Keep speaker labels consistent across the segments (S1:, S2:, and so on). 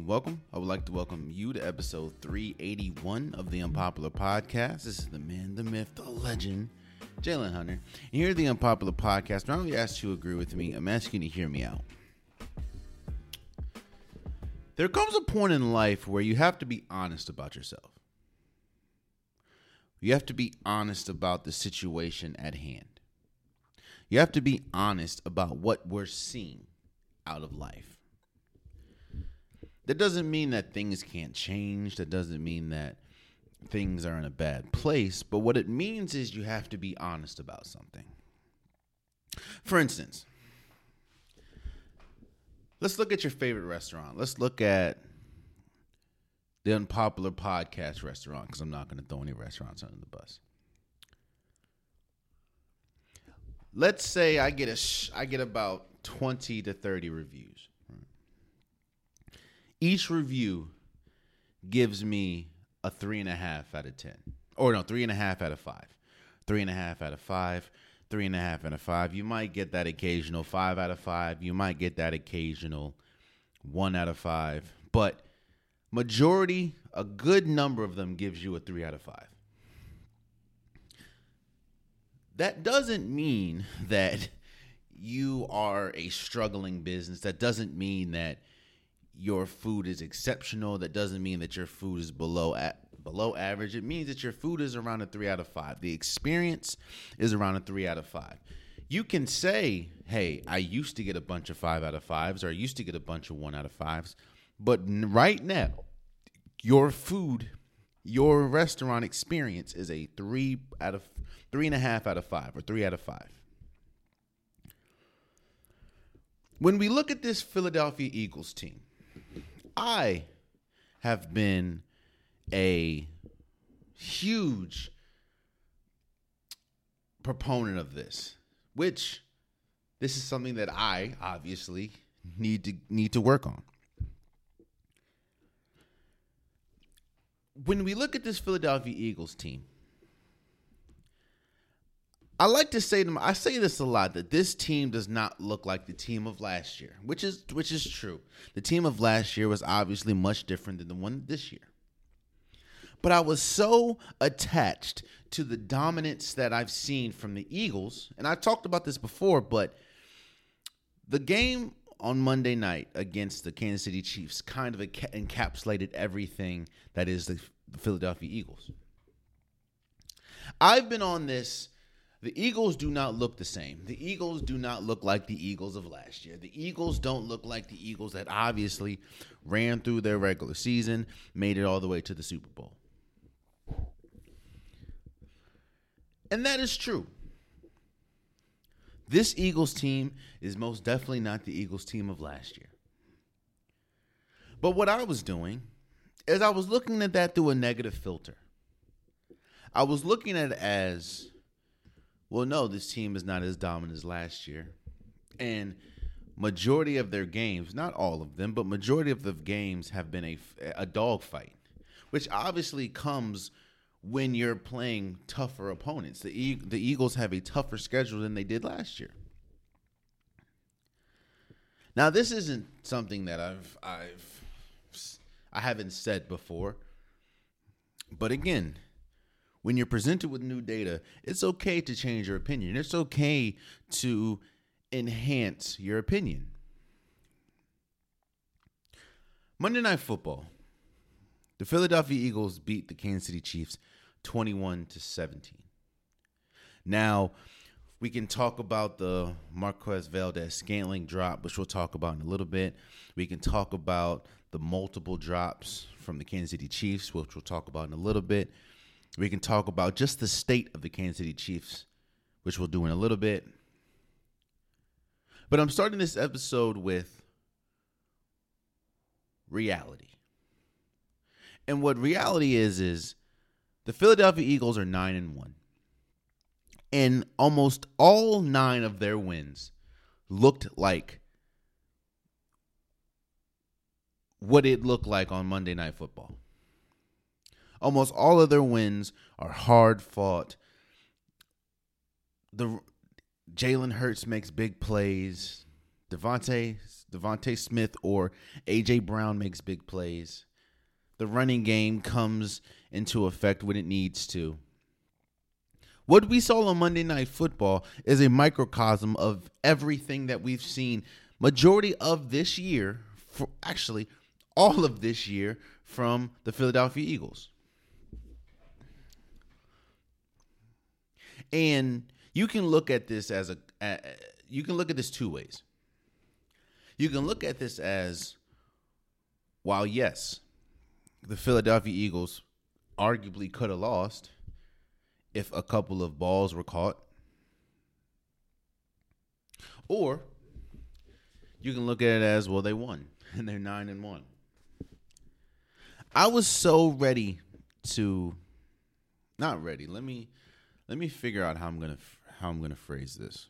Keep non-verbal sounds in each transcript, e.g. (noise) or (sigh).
S1: welcome, welcome. I would like to welcome you to episode 381 of the Unpopular Podcast. This is the man, the myth, the legend, Jalen Hunter. And here at the Unpopular Podcast, I only ask you to agree with me, I'm asking you to hear me out. There comes a point in life where you have to be honest about yourself. You have to be honest about the situation at hand. You have to be honest about what we're seeing out of life. That doesn't mean that things can't change. That doesn't mean that things are in a bad place. But what it means is you have to be honest about something. For instance, let's look at your favorite restaurant. Let's look at the unpopular podcast restaurant because I'm not going to throw any restaurants under the bus. Let's say I get a sh- I get about 20 to 30 reviews. Each review gives me a three and a half out of 10. Or no, three and a half out of five. Three and a half out of five. Three and a half out of five. You might get that occasional five out of five. You might get that occasional one out of five. But majority, a good number of them gives you a three out of five. That doesn't mean (laughs) that you are a struggling business. That doesn't mean that your food is exceptional. That doesn't mean that your food is below at below average. It means that your food is around a three out of five. The experience is around a three out of five. You can say, "Hey, I used to get a bunch of five out of fives, or I used to get a bunch of one out of fives," but right now, your food, your restaurant experience is a three out of three and a half out of five, or three out of five. When we look at this Philadelphia Eagles team, I have been a huge proponent of this, which this is something that I obviously need to need to work on. When we look at this Philadelphia Eagles team, I like to say to them, I say this a lot that this team does not look like the team of last year, which is which is true. The team of last year was obviously much different than the one this year. But I was so attached to the dominance that I've seen from the Eagles, and I talked about this before, but the game on Monday night against the Kansas City Chiefs kind of encapsulated everything that is the Philadelphia Eagles. I've been on this the Eagles do not look the same. The Eagles do not look like the Eagles of last year. The Eagles don't look like the Eagles that obviously ran through their regular season, made it all the way to the Super Bowl. And that is true. This Eagles team is most definitely not the Eagles team of last year. But what I was doing is I was looking at that through a negative filter. I was looking at it as well, no, this team is not as dominant as last year. And majority of their games, not all of them, but majority of the games have been a, a dogfight, which obviously comes when you're playing tougher opponents. The, e- the Eagles have a tougher schedule than they did last year. Now, this isn't something that I've I've I haven't said before. But again, when you're presented with new data, it's okay to change your opinion. It's okay to enhance your opinion. Monday Night Football. The Philadelphia Eagles beat the Kansas City Chiefs 21 to 17. Now, we can talk about the Marquez Valdes-Scantling drop, which we'll talk about in a little bit. We can talk about the multiple drops from the Kansas City Chiefs, which we'll talk about in a little bit. We can talk about just the state of the Kansas City Chiefs, which we'll do in a little bit. But I'm starting this episode with reality. And what reality is is the Philadelphia Eagles are 9 and 1. And almost all 9 of their wins looked like what it looked like on Monday Night Football. Almost all of their wins are hard fought. The Jalen Hurts makes big plays. Davante DeVonta Smith or AJ Brown makes big plays. The running game comes into effect when it needs to. What we saw on Monday Night Football is a microcosm of everything that we've seen majority of this year, for actually all of this year from the Philadelphia Eagles. And you can look at this as a, a you can look at this two ways. You can look at this as while yes, the Philadelphia Eagles arguably could have lost if a couple of balls were caught. Or you can look at it as well they won (laughs) and they're 9 and 1. I was so ready to not ready. Let me let me figure out how I'm to how I'm to phrase this.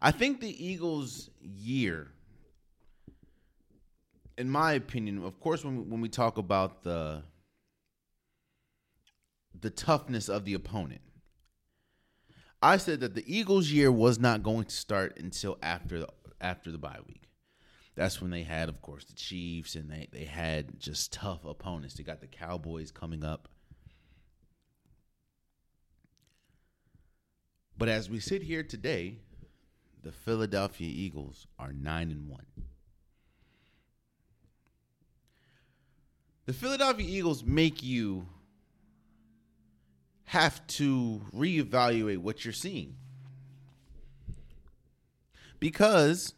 S1: I think the Eagles' year, in my opinion, of course, when when we talk about the the toughness of the opponent, I said that the Eagles' year was not going to start until after the, after the bye week. That's when they had, of course, the Chiefs, and they they had just tough opponents. They got the Cowboys coming up. But as we sit here today, the Philadelphia Eagles are 9 and 1. The Philadelphia Eagles make you have to reevaluate what you're seeing. Because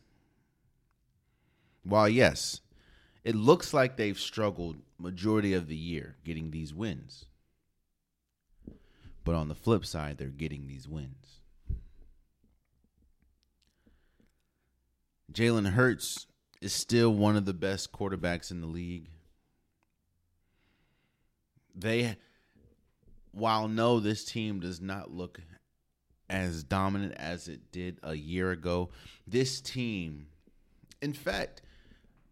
S1: while yes, it looks like they've struggled majority of the year getting these wins. But on the flip side, they're getting these wins. Jalen Hurts is still one of the best quarterbacks in the league. They, while no, this team does not look as dominant as it did a year ago. This team, in fact,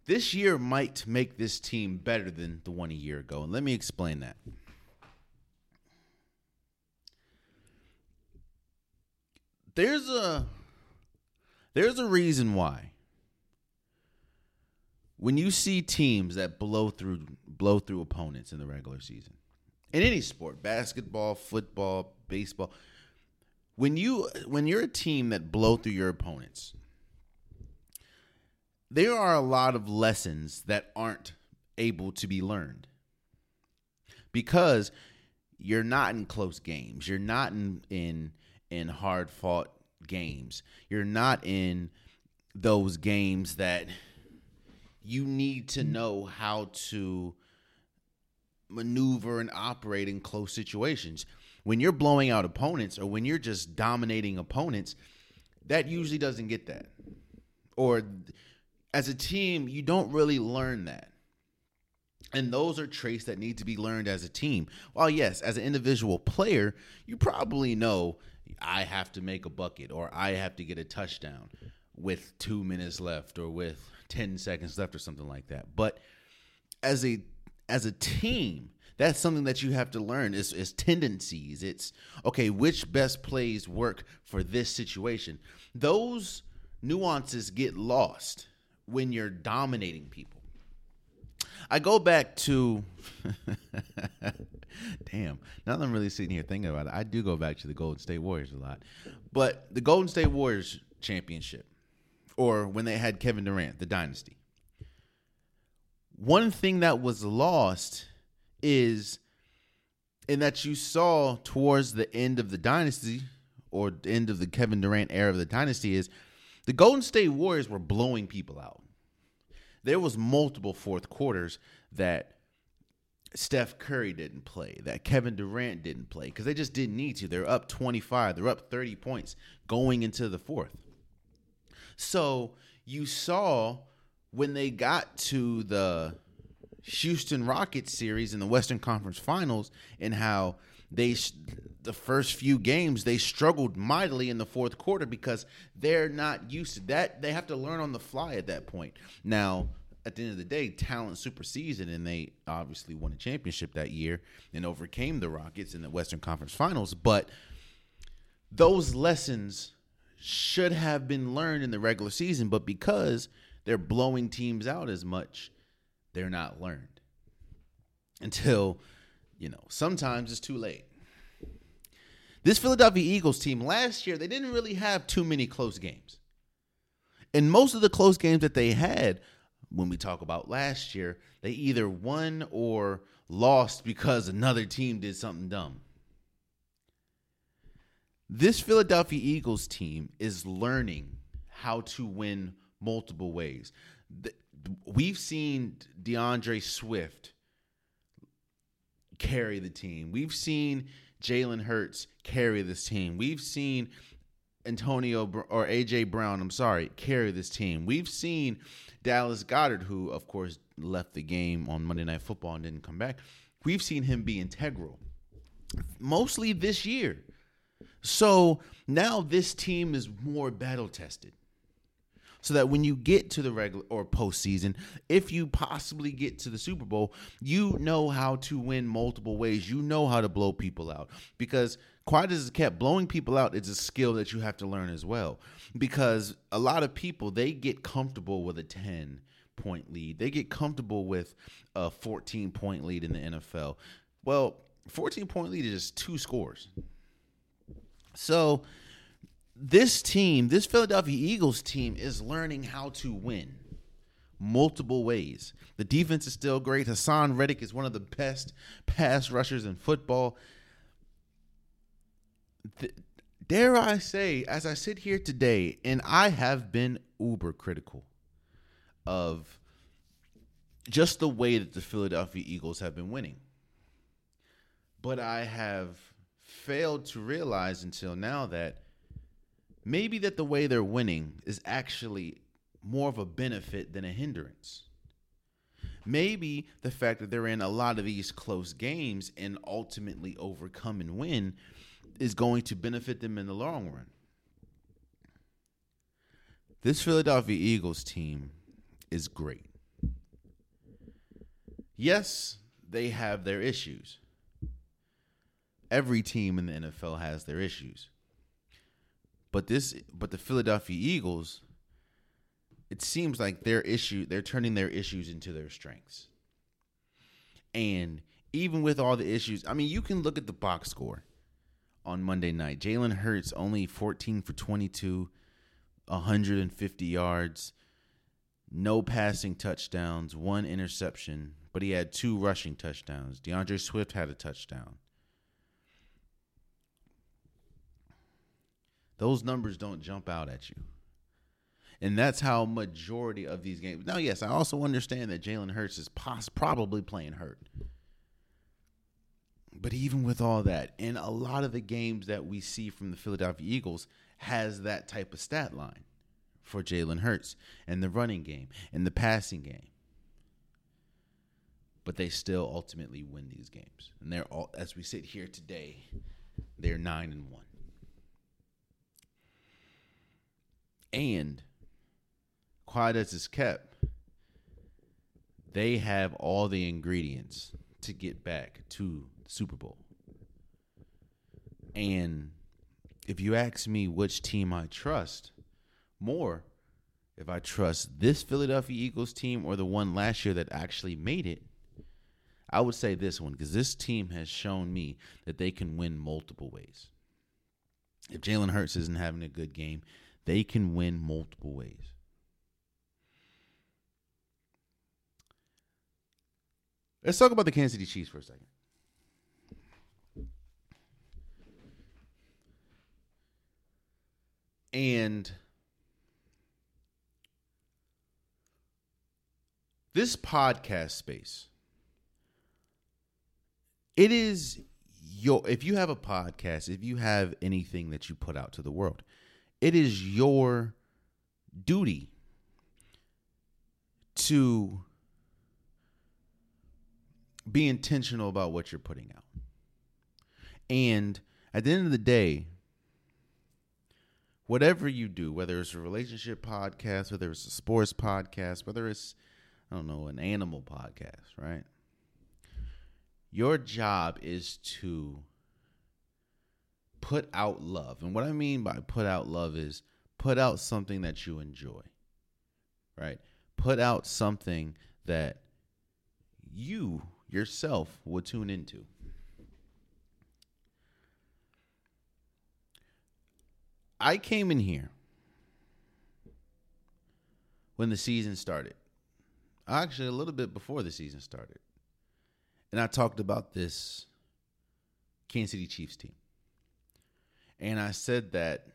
S1: this year might make this team better than the one a year ago. And let me explain that. There's a there's a reason why. When you see teams that blow through blow through opponents in the regular season, in any sport, basketball, football, baseball, when you when you're a team that blow through your opponents, there are a lot of lessons that aren't able to be learned because you're not in close games. You're not in in in hard fought games. You're not in those games that you need to know how to maneuver and operate in close situations. When you're blowing out opponents or when you're just dominating opponents, that usually doesn't get that. Or as a team, you don't really learn that. And those are traits that need to be learned as a team. While, yes, as an individual player, you probably know I have to make a bucket or I have to get a touchdown with two minutes left or with 10 seconds left or something like that. But as a as a team, that's something that you have to learn is, is tendencies. It's okay, which best plays work for this situation. Those nuances get lost when you're dominating people. I go back to (laughs) damn. Now that I'm really sitting here thinking about it, I do go back to the Golden State Warriors a lot. But the Golden State Warriors championship, or when they had Kevin Durant, the dynasty. One thing that was lost is in that you saw towards the end of the dynasty or the end of the Kevin Durant era of the dynasty is the Golden State Warriors were blowing people out. There was multiple fourth quarters that Steph Curry didn't play, that Kevin Durant didn't play because they just didn't need to. They're up 25, they're up 30 points going into the fourth. So you saw when they got to the Houston Rockets series in the Western Conference Finals and how they the first few games they struggled mightily in the fourth quarter because they're not used to that. They have to learn on the fly at that point. Now, at the end of the day, talent supersedes it, and they obviously won a championship that year and overcame the Rockets in the Western Conference Finals. But those lessons should have been learned in the regular season, but because they're blowing teams out as much, they're not learned (laughs) until, you know, sometimes it's too late. This Philadelphia Eagles team last year, they didn't really have too many close games. And most of the close games that they had, when we talk about last year, they either won or lost because another team did something dumb. This Philadelphia Eagles team is learning how to win multiple ways. We've seen D'Andre Swift carry the team. We've seen Jalen Hurts carry this team. We've seen Antonio or AJ Brown, I'm sorry, carry this team. We've seen Dallas Goedert, who of course left the game on Monday Night Football and didn't come back. We've seen him be integral, mostly this year. So now this team is more battle tested so that when you get to the regular or postseason, if you possibly get to the Super Bowl, you know how to win multiple ways. You know how to blow people out because quiet as kept, blowing people out is a skill that you have to learn as well. Because a lot of people they get comfortable with a ten point lead, they get comfortable with a fourteen point lead in the NFL. Well, fourteen point lead is just two scores. So this team, this Philadelphia Eagles team, is learning how to win multiple ways. The defense is still great. Haason Reddick is one of the best pass rushers in football. The, dare I say, as I sit here today, and I have been uber critical of just the way that the Philadelphia Eagles have been winning. But I have failed to realize until now that maybe that the way they're winning is actually more of a benefit than a hindrance. Maybe the fact that they're in a lot of these close games and ultimately overcome and win is going to benefit them in the long run. This Philadelphia Eagles team is great. Yes, they have their issues. Every team in the NFL has their issues. But this, but the Philadelphia Eagles, it seems like their issue, they're turning their issues into their strengths. And even with all the issues, I mean, you can look at the box score on Monday night. Jalen Hurts only 14 for 22, 150 yards, no passing touchdowns, one interception, but he had two rushing touchdowns. D'Andre Swift had a touchdown. Those numbers don't jump out at you. And that's how majority of these games. Now, yes, I also understand that Jalen Hurts is probably playing hurt. But even with all that, and a lot of the games that we see from the Philadelphia Eagles, has that type of stat line for Jalen Hurts and the running game and the passing game. But they still ultimately win these games. And they're all as we sit here today, they're nine and one. And quiet as it's kept, they have all the ingredients to get back to Super Bowl. And if you ask me which team I trust more, if I trust this Philadelphia Eagles team or the one last year that actually made it, I would say this one because this team has shown me that they can win multiple ways. If Jalen Hurts isn't having a good game, they can win multiple ways. Let's talk about the Kansas City Chiefs for a second. And this podcast space, it is your, if you have a podcast, if you have anything that you put out to the world, it is your duty to be intentional about what you're putting out. And at the end of the day, whatever you do, whether it's a relationship podcast, whether it's a sports podcast, whether it's, I don't know, an animal podcast, right? Your job is to put out love. And what I mean by put out love is put out something that you enjoy. Right? Put out something that you yourself will tune into. I came in here when the season started. Actually, a little bit before the season started. And I talked about this Kansas City Chiefs team. And I said that,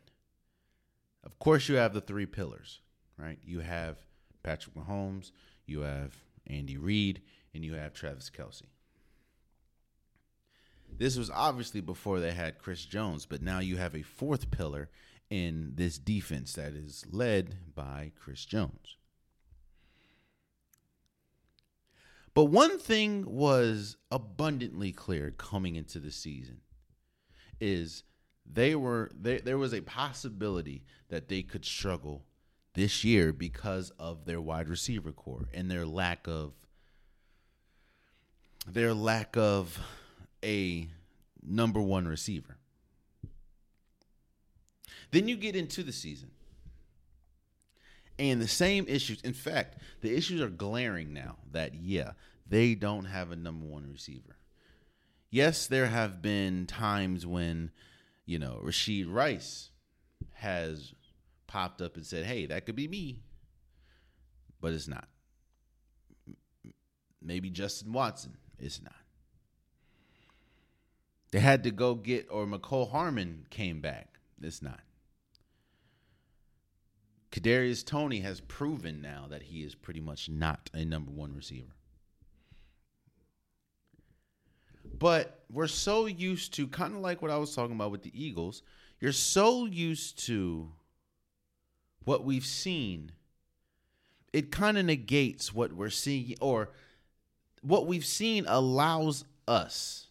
S1: of course, you have the three pillars, right? You have Patrick Mahomes, you have Andy Reid, and you have Travis Kelce. This was obviously before they had Chris Jones, but now you have a fourth pillar in this defense that is led by Chris Jones. But one thing was abundantly clear coming into the season is they were they, there was a possibility that they could struggle this year because of their wide receiver corps and their lack of their lack of a number 1 receiver. Then you get into the season. And the same issues, in fact, the issues are glaring now that, yeah, they don't have a number one receiver. Yes, there have been times when, you know, Rashee Rice has popped up and said, hey, that could be me. But it's not. Maybe Justin Watson. It's not. They had to go get, or Mecole Hardman came back. It's not. Kadarius Toney has proven now that he is pretty much not a number one receiver. But we're so used to kind of like what I was talking about with the Eagles. You're so used to what we've seen. It kind of negates what we're seeing, or what we've seen allows us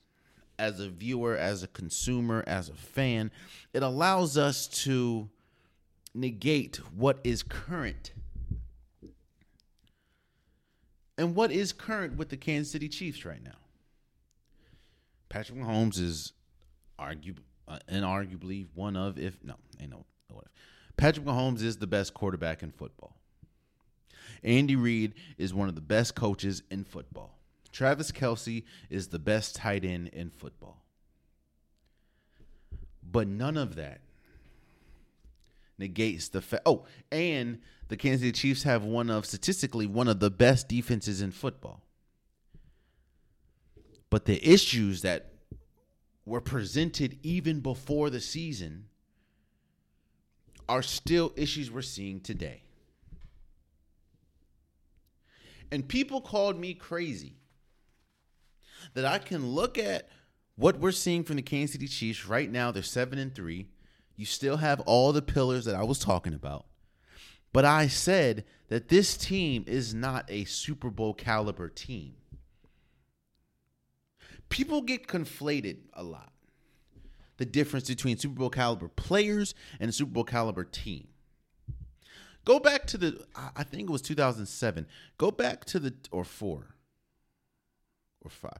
S1: as a viewer, as a consumer, as a fan, it allows us to negate what is current. And what is current with the Kansas City Chiefs right now? Patrick Mahomes is arguably, uh, inarguably one of, if no, ain't no, what if. Patrick Mahomes is the best quarterback in football. Andy Reid is one of the best coaches in football. Travis Kelce is the best tight end in football. But none of that negates the fact. Oh, and the Kansas City Chiefs have one of statistically one of the best defenses in football. But the issues that were presented even before the season are still issues we're seeing today. And people called me crazy that I can look at what we're seeing from the Kansas City Chiefs right now. They're 7 and 3. You still have all the pillars that I was talking about. But I said that this team is not a Super Bowl caliber team. People get conflated a lot. The difference between Super Bowl caliber players and Super Bowl caliber team. Go back to the, I think it was 2007. Go back to the, or four, or five.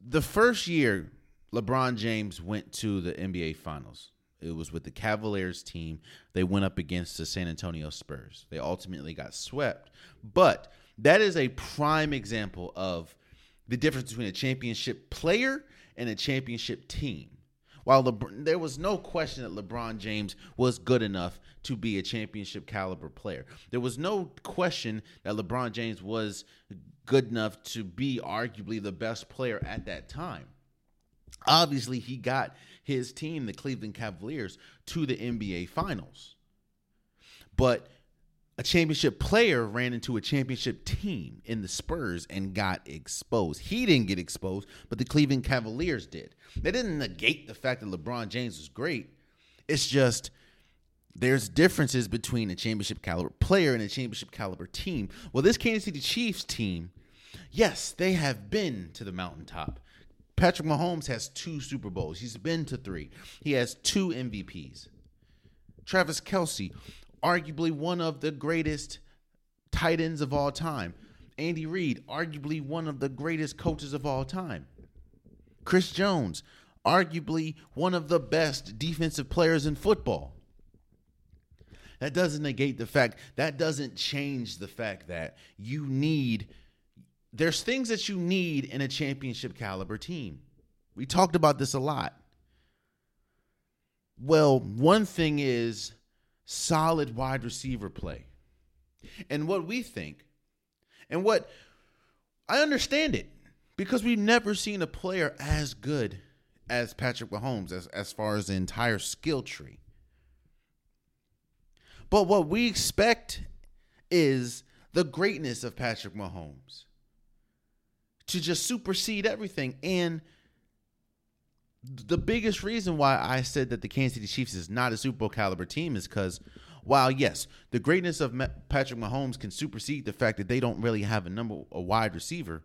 S1: The first year LeBron James went to the NBA Finals. It was with the Cavaliers team. They went up against the San Antonio Spurs. They ultimately got swept. But that is a prime example of the difference between a championship player and a championship team. While LeBron, there was no question that LeBron James was good enough to be a championship caliber player, there was no question that LeBron James was good enough to be arguably the best player at that time. Obviously, he got his team, the Cleveland Cavaliers, to the NBA Finals. But a championship player ran into a championship team in the Spurs and got exposed. He didn't get exposed, but the Cleveland Cavaliers did. They didn't negate the fact that LeBron James was great. It's just there's differences between a championship caliber player and a championship caliber team. Well, this Kansas City Chiefs team, yes, they have been to the mountaintop. Patrick Mahomes has two Super Bowls. He's been to three. He has two MVPs. Travis Kelce, arguably one of the greatest tight ends of all time. Andy Reid, arguably one of the greatest coaches of all time. Chris Jones, arguably one of the best defensive players in football. That doesn't negate the fact, that doesn't change the fact that you need, there's things that you need in a championship caliber team. We talked about this a lot. Well, one thing is solid wide receiver play. And what we think, and what I understand it, because we've never seen a player as good as Patrick Mahomes as, as far as the entire skill tree. But what we expect is the greatness of Patrick Mahomes to just supersede everything. And the biggest reason why I said that the Kansas City Chiefs is not a Super Bowl caliber team is because while yes, the greatness of Patrick Mahomes can supersede the fact that they don't really have a number a wide receiver,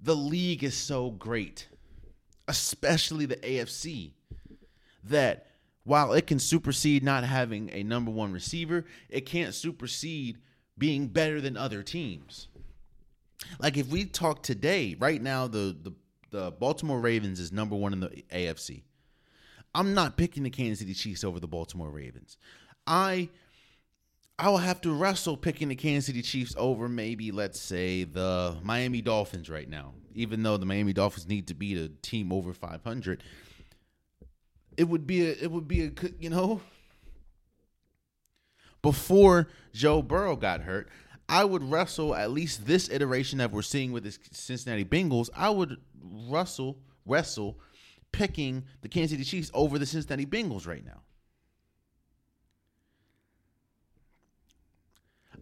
S1: the league is so great, especially the AFC, that while it can supersede not having a number one receiver, it can't supersede being better than other teams. Like if we talk today, right now, the the, the Baltimore Ravens is number one in the AFC. I'm not picking the Kansas City Chiefs over the Baltimore Ravens. I I will have to wrestle picking the Kansas City Chiefs over maybe let's say the Miami Dolphins right now. Even though the Miami Dolphins need to beat a team over 500, it would be a it would be a you know before Joe Burrow got hurt, I would wrestle at least this iteration that we're seeing with the Cincinnati Bengals. I would wrestle wrestle picking the Kansas City Chiefs over the Cincinnati Bengals right now.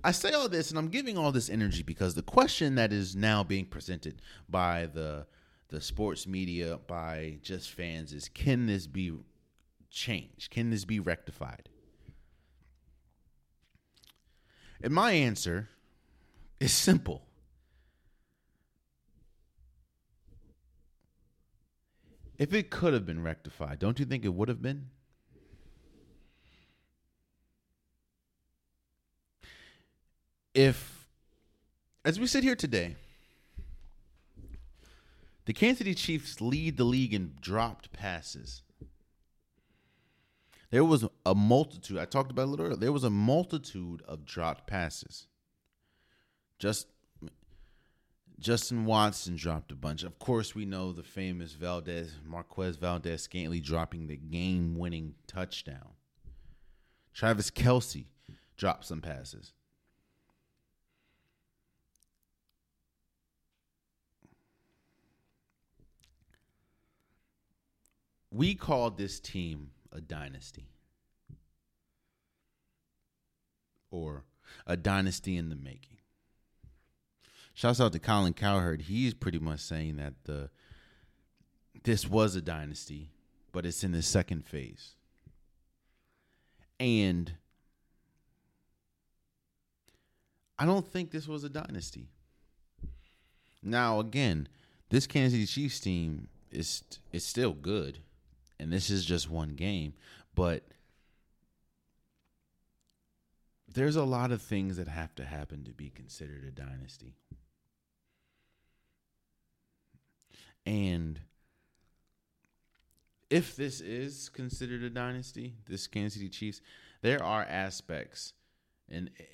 S1: I say all this and I'm giving all this energy because the question that is now being presented by the the sports media by just fans is can this be changed? Can this be rectified? And my answer is simple. If it could have been rectified, don't you think it would have been? If, as we sit here today, the Kansas City Chiefs lead the league in dropped passes. There was a multitude. I talked about a little earlier. There was a multitude of dropped passes. Just Justin Watson dropped a bunch. Of course, we know the famous Valdez Marquez Valdes-Scantling dropping the game-winning touchdown. Travis Kelce dropped some passes. we called this team a dynasty or a dynasty in the making. Shouts out to Colin Cowherd. He's pretty much saying that the this was a dynasty, but it's in the second phase. And I don't think this was a dynasty. Now, again, this Kansas City Chiefs team is is still good and this is just one game, but there's a lot of things that have to happen to be considered a dynasty. And if this is considered a dynasty, this Kansas City Chiefs, there are aspects and eh,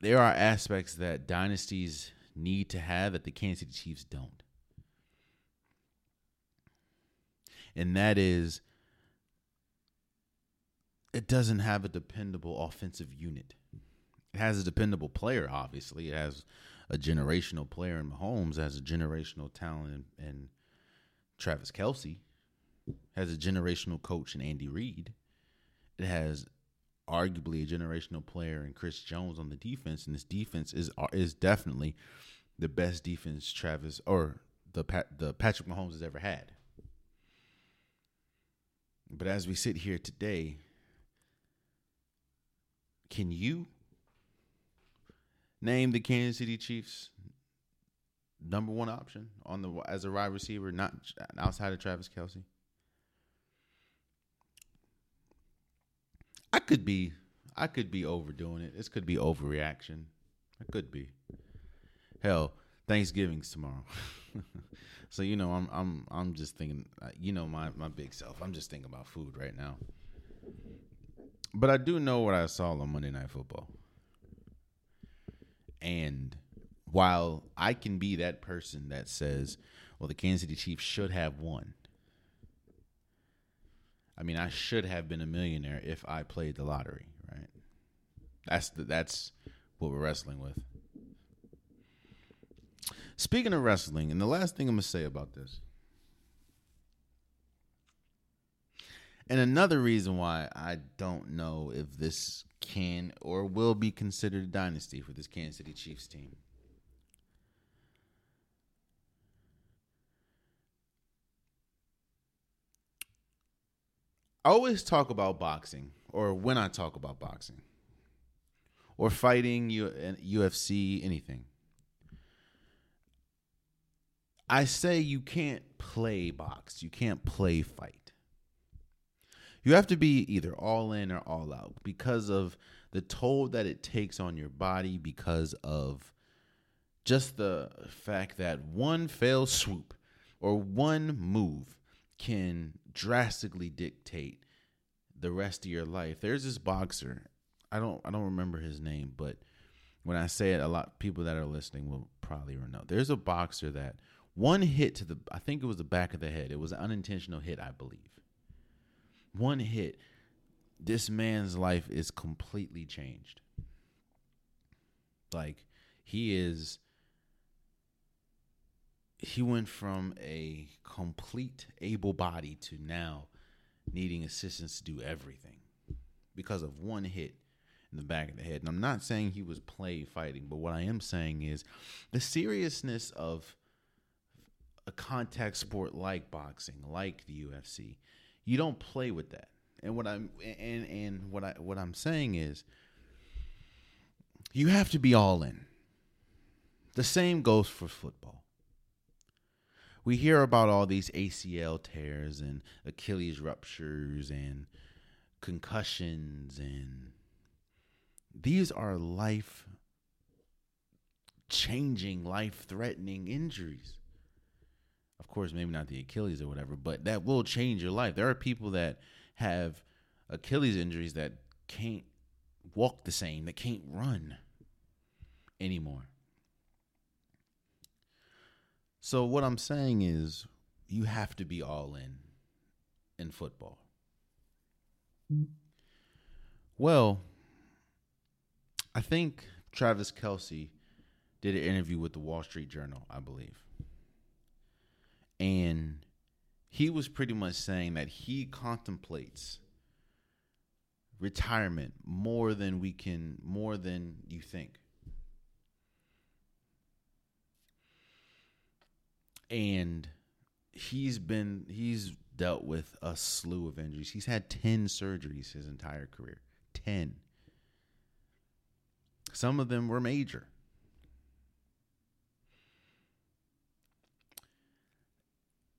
S1: there are aspects that dynasties need to have that the Kansas City Chiefs don't. and that is it doesn't have a dependable offensive unit. It has a dependable player, obviously. It has a generational player in Mahomes, has a generational talent in Travis Kelce, has a generational coach in Andy Reid. It has arguably a generational player in Chris Jones on the defense, and this defense is uh, is definitely the best defense Travis or the the Patrick Mahomes has ever had. But as we sit here today, can you name the Kansas City Chiefs number one option on the as a wide receiver, not outside of Travis Kelce. I could be, I could be overdoing it. This could be overreaction. I could be. Hell, Thanksgiving's tomorrow. (laughs) So you know, I'm I'm I'm just thinking, uh, you know, my my big self. I'm just thinking about food right now. But I do know what I saw on Monday Night Football. And while I can be that person that says, well, the Kansas City Chiefs should have won. I mean, I should have been a millionaire if I played the lottery, right? That's the, that's what we're wrestling with. Speaking of wrestling, and the last thing I'm going to say about this. And another reason why I don't know if this can or will be considered a dynasty for this Kansas City Chiefs team. I always talk about boxing, or when I talk about boxing, or fighting, UFC, anything. I say you can't play box, you can't play fight. You have to be either all in or all out because of the toll that it takes on your body, because of just the fact that one failed swoop or one move can drastically dictate the rest of your life. There's this boxer, I don't I don't remember his name, but when I say it, a lot people that are listening will probably know. There's a boxer that one hit to the, I think it was the back of the head. It was an unintentional hit, I believe. One hit, this man's life is completely changed. Like, he is, he went from a complete able body to now needing assistance to do everything because of one hit in the back of the head. And I'm not saying he was play fighting, but what I am saying is the seriousness of a contact sport like boxing, like the UFC, you don't play with that. And what I'm and and what I what I'm saying is you have to be all in. The same goes for football. We hear about all these ACL tears and Achilles ruptures and concussions and these are life changing, life threatening injuries of course, maybe not the Achilles or whatever, but that will change your life. There are people that have Achilles injuries that can't walk the same, that can't run anymore. So, what I'm saying is, you have to be all in in football. Well, I think Travis Kelce did an interview with the Wall Street Journal, I believe and he was pretty much saying that he contemplates retirement more than we can more than you think and he's been he's dealt with a slew of injuries he's had 10 surgeries his entire career 10 some of them were major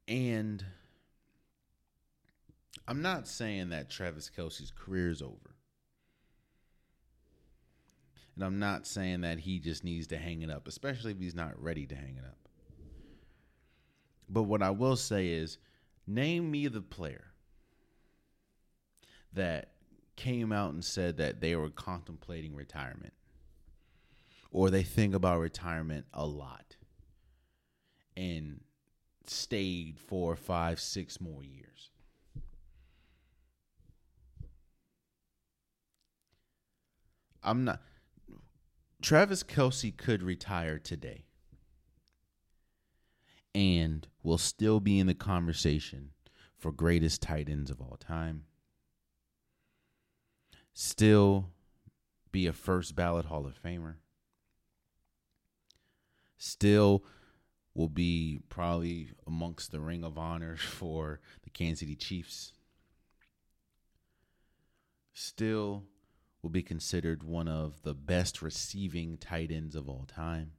S1: And I'm not saying that Travis Kelce's career is over. And I'm not saying that he just needs to hang it up, especially if he's not ready to hang it up. But what I will say is name me the player that came out and said that they were contemplating retirement or they think about retirement a lot and stayed four, five, six more years. I'm not. Travis Kelce could retire today and will still be in the conversation for greatest tight ends of all time. Still be a first ballot Hall of Famer. Still will be probably amongst the ring of honor (laughs) for the Kansas City Chiefs. Still will be considered one of the best receiving tight ends of all time.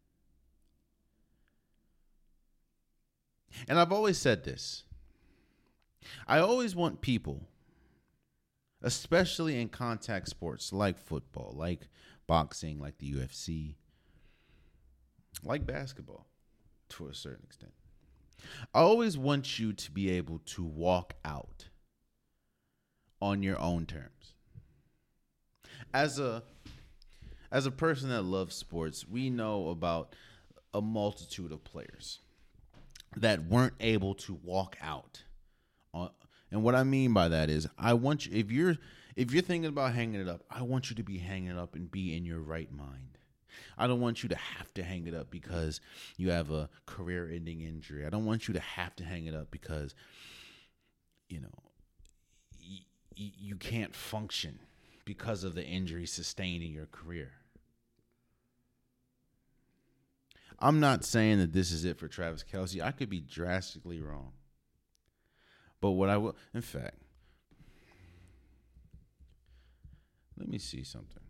S1: And I've always said this. I always want people, especially in contact sports like football, like boxing, like the UFC, like basketball, to a certain extent. I always want you to be able to walk out on your own terms. As a as a person that loves sports, we know about a multitude of players that weren't able to walk out. On, and what I mean by that is I want you if you're if you're thinking about hanging it up, I want you to be hanging it up and be in your right mind. I don't want you to have to hang it up because you have a career ending injury. I don't want you to have to hang it up because, you know, y- you can't function because of the injury sustained in your career. I'm not saying that this is it for Travis Kelce. I could be drastically wrong. But what I will, in fact, let me see something.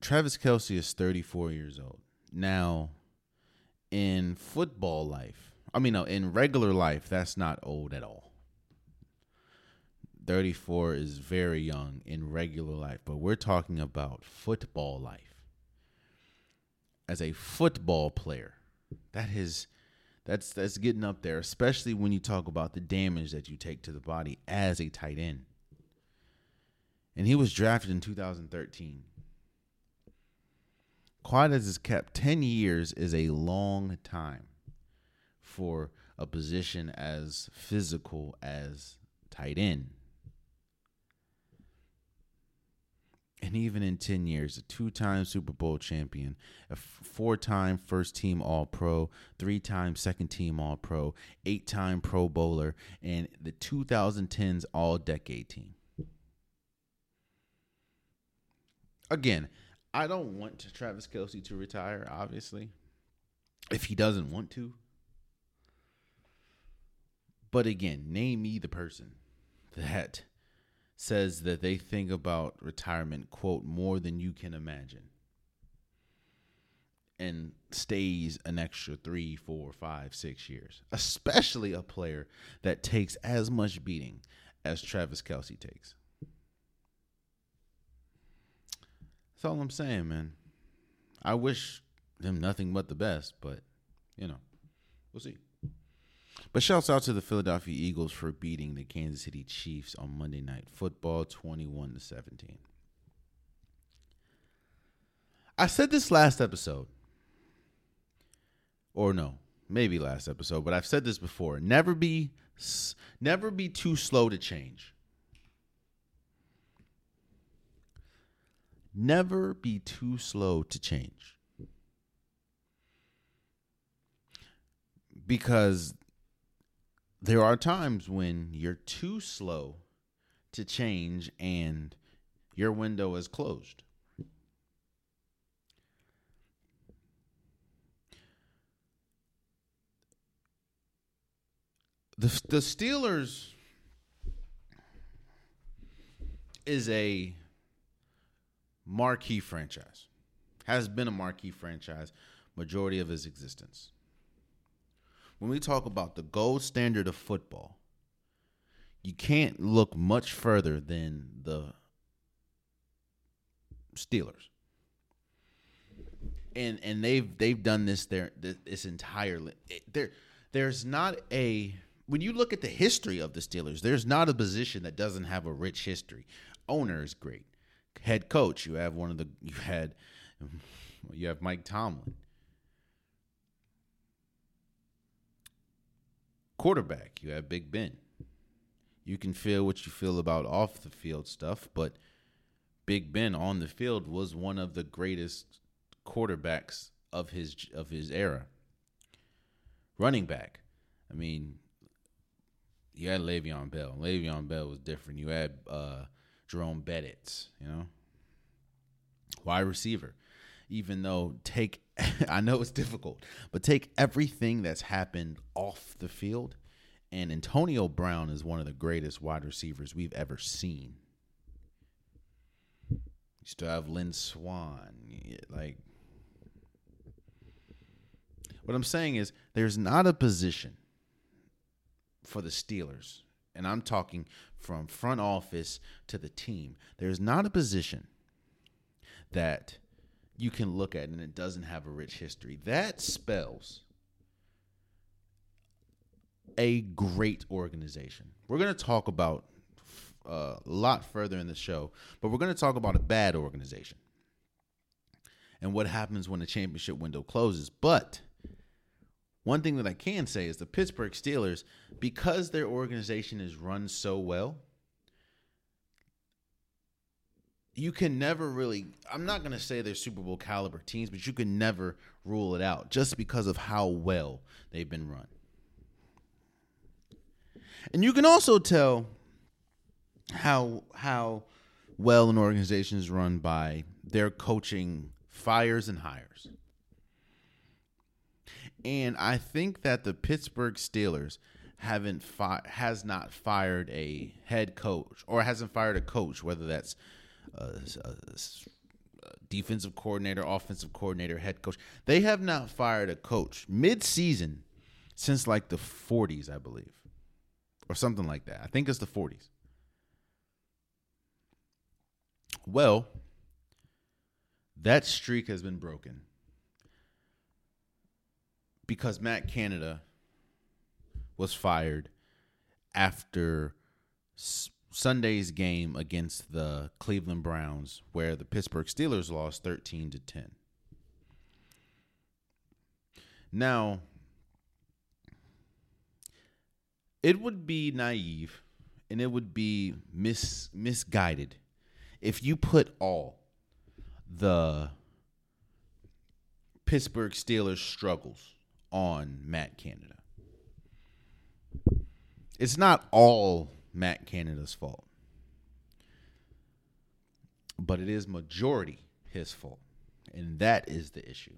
S1: Travis Kelce is 34 years old. Now, in football life, I mean, no, in regular life, that's not old at all. 34 is very young in regular life, but we're talking about football life. As a football player, that is that's that's getting up there, especially when you talk about the damage that you take to the body as a tight end. And he was drafted in 2013. Quad as is kept 10 years is a long time for a position as physical as tight end. And even in 10 years, a two time Super Bowl champion, a four time first team All Pro, three time second team All Pro, eight time Pro Bowler, and the 2010s All Decade team. Again, I don't want Travis Kelce to retire, obviously, if he doesn't want to. But again, name me the person that says that they think about retirement, quote, more than you can imagine. And stays an extra three, four, five, six years, especially a player that takes as much beating as Travis Kelce takes. That's all I'm saying, man. I wish them nothing but the best, but you know, we'll see. But shouts out to the Philadelphia Eagles for beating the Kansas City Chiefs on Monday Night Football 21 to 17. I said this last episode. Or no, maybe last episode, but I've said this before. Never be never be too slow to change. Never be too slow to change. Because there are times when you're too slow to change and your window is closed. The the Steelers is a marquee franchise. Has been a marquee franchise majority of his existence when we talk about the gold standard of football, you can't look much further than the Steelers. And and they've they've done this there this entire there there's not a when you look at the history of the Steelers, there's not a position that doesn't have a rich history. Owner is great. Head coach, you have one of the you had you have Mike Tomlin. Quarterback. You have Big Ben. You can feel what you feel about off the field stuff, but Big Ben on the field was one of the greatest quarterbacks of his of his era. Running back. I mean, you had Le'Veon Bell. Le'Veon Bell was different. You had uh, Jerome Bettis, you know. Wide receiver. Even though take (laughs) I know it's difficult, but take everything that's happened off the field, and Antonio Brown is one of the greatest wide receivers we've ever seen. You still have Lynn Swann. Like, what I'm saying is, there's not a position for the Steelers, and I'm talking from front office to the team. There's not a position that you can look at and it doesn't have a rich history. That spells a great organization. We're going to talk about uh, a lot further in the show, but we're going to talk about a bad organization and what happens when the championship window closes. But one thing that I can say is the Pittsburgh Steelers, because their organization is run so well, you can never really I'm not going to say they're Super Bowl caliber teams, but you can never rule it out just because of how well they've been run. And you can also tell how how well an organization is run by their coaching fires and hires. And I think that the Pittsburgh Steelers haven't fi- has not fired a head coach or hasn't fired a coach, whether that's a defensive coordinator, offensive coordinator, head coach. They have not fired a coach mid-season since like the 40s, I believe, or something like that. I think it's the 40s. Well, that streak has been broken because Matt Canada was fired after Sunday's game against the Cleveland Browns where the Pittsburgh Steelers lost 13 to 10. Now, it would be naive and it would be mis misguided if you put all the Pittsburgh Steelers struggles on Matt Canada. It's not all Matt Canada's fault, but it is majority his fault. And that is the issue.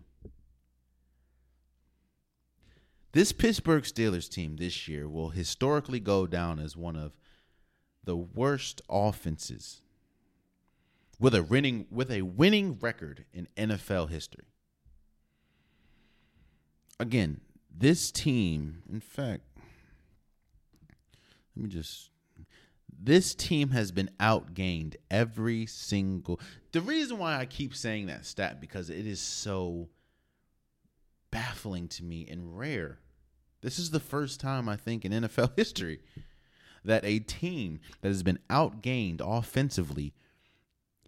S1: This Pittsburgh Steelers team this year will historically go down as one of the worst offenses with a winning with a winning record in NFL history. Again, this team, in fact, let me just this team has been outgained every single the reason why I keep saying that stat because it is so baffling to me and rare. This is the first time I think in (laughs) NFL history that a team that has been outgained offensively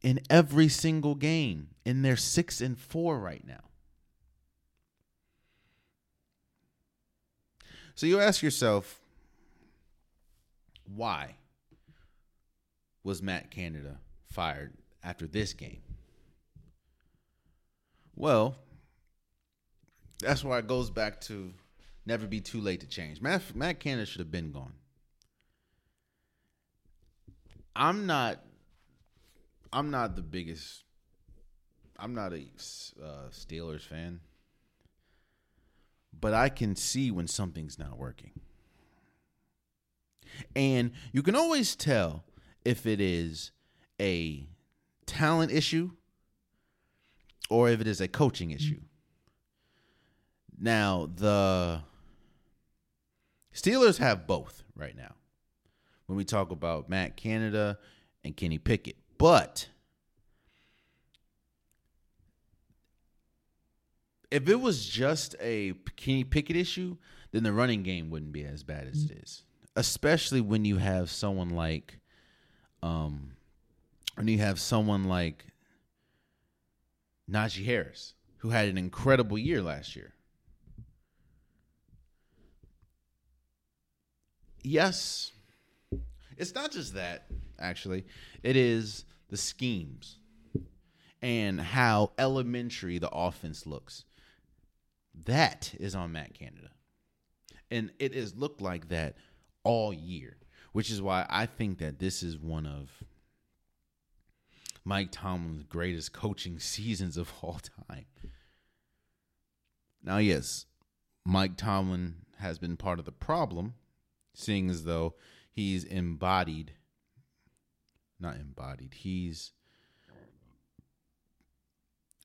S1: in every single game and they're 6 and 4 right now. So you ask yourself why was Matt Canada fired after this game? Well, that's why it goes back to never be too late to change. Matt, Matt Canada should have been gone. I'm not I'm not the biggest. I'm not a uh, Steelers fan, but I can see when something's not working, and you can always tell if it is a talent issue or if it is a coaching mm. issue. Now, the Steelers have both right now. When we talk about Matt Canada and Kenny Pickett, but if it was just a Kenny Pickett issue, then the running game wouldn't be as bad as it mm. is. Especially when you have someone like um when you have someone like Najee Harris, who had an incredible year last year. Yes, it's not just that, actually. It is the schemes and how elementary the offense looks. That is on Matt Canada. And it has looked like that all year, which is why I think that this is one of Mike Tomlin's greatest coaching (laughs) seasons of all time. Now, yes, Mike Tomlin has been part of the problem, seeing as though he's embodied not embodied he's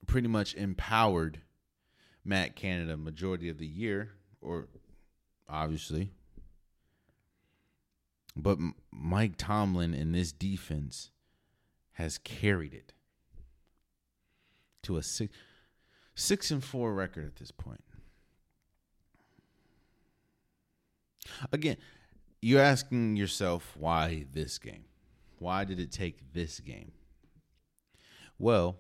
S1: pretty much empowered matt canada majority of the year or obviously but mike tomlin in this defense has carried it to a six six and four record at this point. Again, you're asking yourself why this game? Why did it take this game? Well,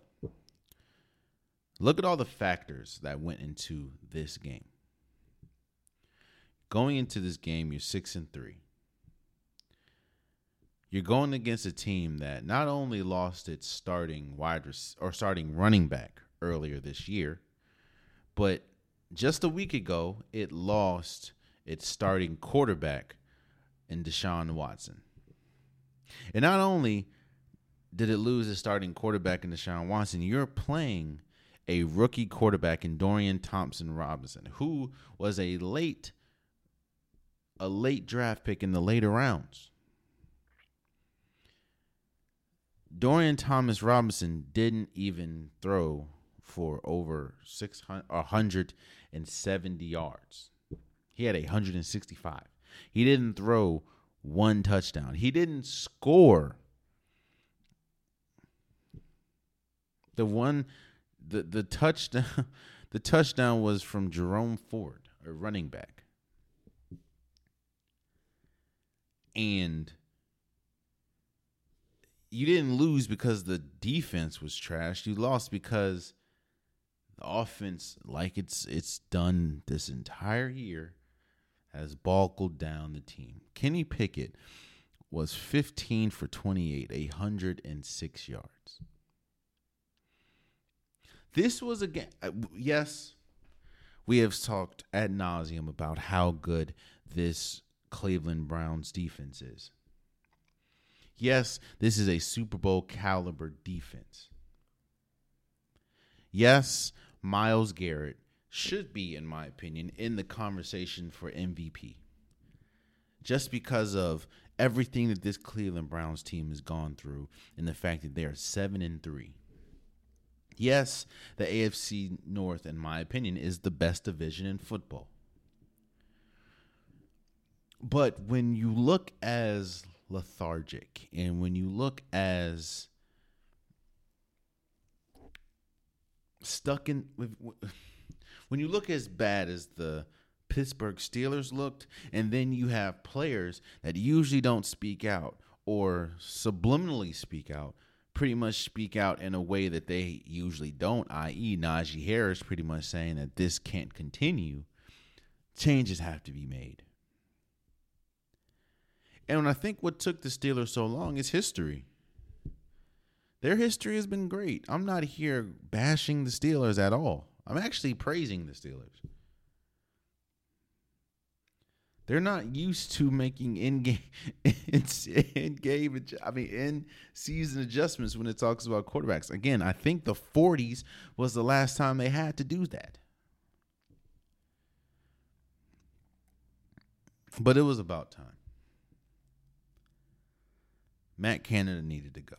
S1: look at all the factors that went into this game. Going into this game, you're 6 and 3. You're going against a team that not only lost its starting wide res- or starting running back earlier this year, but just a week ago it lost its starting quarterback in Deshaun Watson. And not only did it lose its starting quarterback in Deshaun Watson, you're playing a rookie quarterback in Dorian Thompson Robinson, who was a late a late draft pick in the later rounds. Dorian Thomas Robinson didn't even throw for over 600 170 yards. He had 165. He didn't throw one touchdown. He didn't score. The one the the touchdown (laughs) the touchdown was from Jerome Ford, a running back. And you didn't lose because the defense was trash. You lost because the offense, like it's it's done this entire year, has boggled down the team. Kenny Pickett was 15 for 28, 106 yards. This was again, uh, yes, we have talked ad nauseum about how good this Cleveland Browns defense is. Yes, this is a Super Bowl caliber defense. Yes, Myles Garrett should be, in my opinion, in the conversation for MVP. Just because of everything that this Cleveland Browns team has gone through and the fact that they are 7 and 3. Yes, the AFC North, in my opinion, is the best division in football. But when you look as lethargic and when you look as stuck in (laughs) when you look as bad as the Pittsburgh Steelers looked, and then you have players that usually don't speak out or subliminally speak out, pretty much speak out in a way that they usually don't, i.e., Najee Harris pretty much saying that this can't continue, changes have to be made. And I think what took the Steelers so long is history. Their history has been great. I'm not here bashing the Steelers at all. I'm actually praising the Steelers. They're not used to making (laughs) in game, in game, I mean, in season adjustments when it talks about quarterbacks. Again, I think the 40s was the last time they had to do that. But it was about time. Matt Canada needed to go.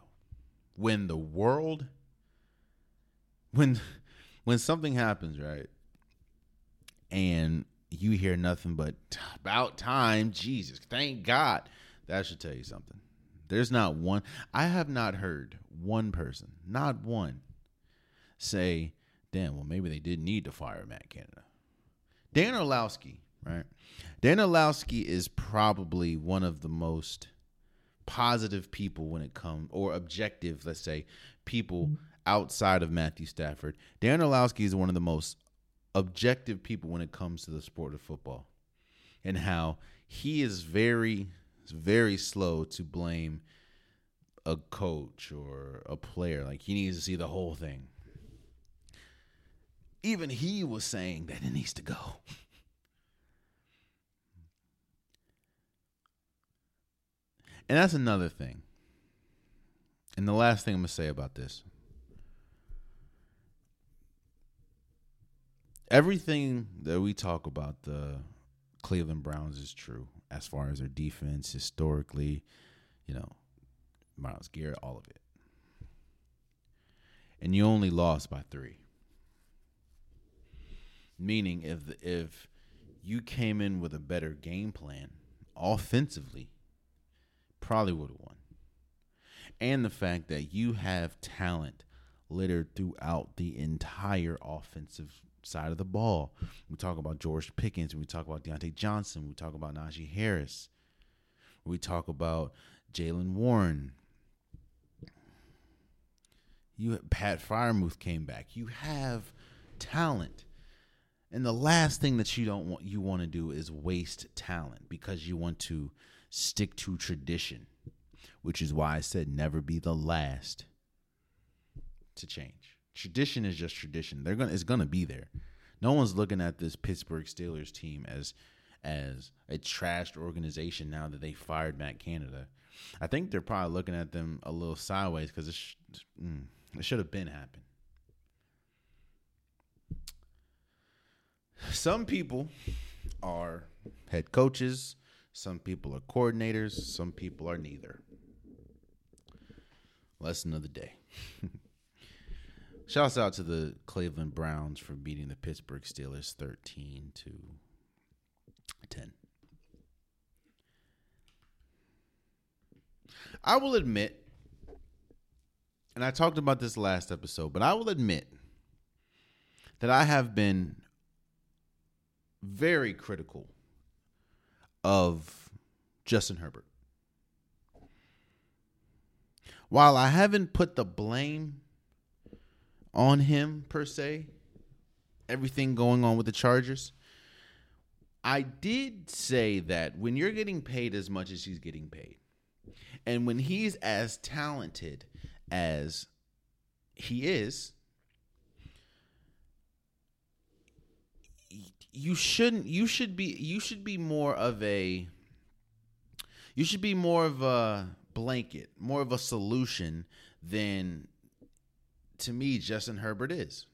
S1: When the world, when when something happens, right? And you hear nothing but about time, Jesus, thank God. That should tell you something. There's not one, I have not heard one person, not one, say, damn, well, maybe they didn't need to fire Matt Canada. Dan Orlovsky, right? Dan Orlovsky is probably one of the most positive people when it comes, or objective, let's say, people mm-hmm. outside of Matthew Stafford. Dan Orlovsky is one of the most objective people when it comes to the sport of football, and how he is very, very slow to blame a coach or a player. Like he needs to see the whole thing. Even he was saying that it needs to go. (laughs) And that's another thing. And the last thing I'm going to say about this everything that we talk about the Cleveland Browns is true as far as their defense historically, you know, Myles Garrett, all of it. And you only lost by 3. Meaning if if you came in with a better game plan offensively, probably would have won. And the fact that you have talent littered throughout the entire offensive side of the ball. We talk about George Pickens, we talk about Diontae Johnson, we talk about Najee Harris, we talk about Jaylen Warren. You Pat Freiermuth came back. You have talent. And the last thing that you don't want you want to do is waste talent because you want to stick to tradition, which is why I said never be the last to change. Tradition is just tradition. They're gonna it's gonna be there. No one's looking at this Pittsburgh Steelers team as as a trashed organization now that they fired Matt Canada. I think they're probably looking at them a little sideways because it, sh- mm, it should have been happened. Some people are head coaches, some people are coordinators, some people are neither. Lesson of the day. (laughs) Shouts out to the Cleveland Browns for beating the Pittsburgh Steelers 13 to 10. I will admit, and I talked about this last episode, but I will admit that I have been very critical of Justin Herbert. While I haven't put the blame on him per se, everything going on with the Chargers, I did say that when you're getting paid as much as he's getting paid, and when he's as talented as he is, you shouldn't you should be you should be more of a you should be more of a blanket, more of a solution than to me Justin Herbert is.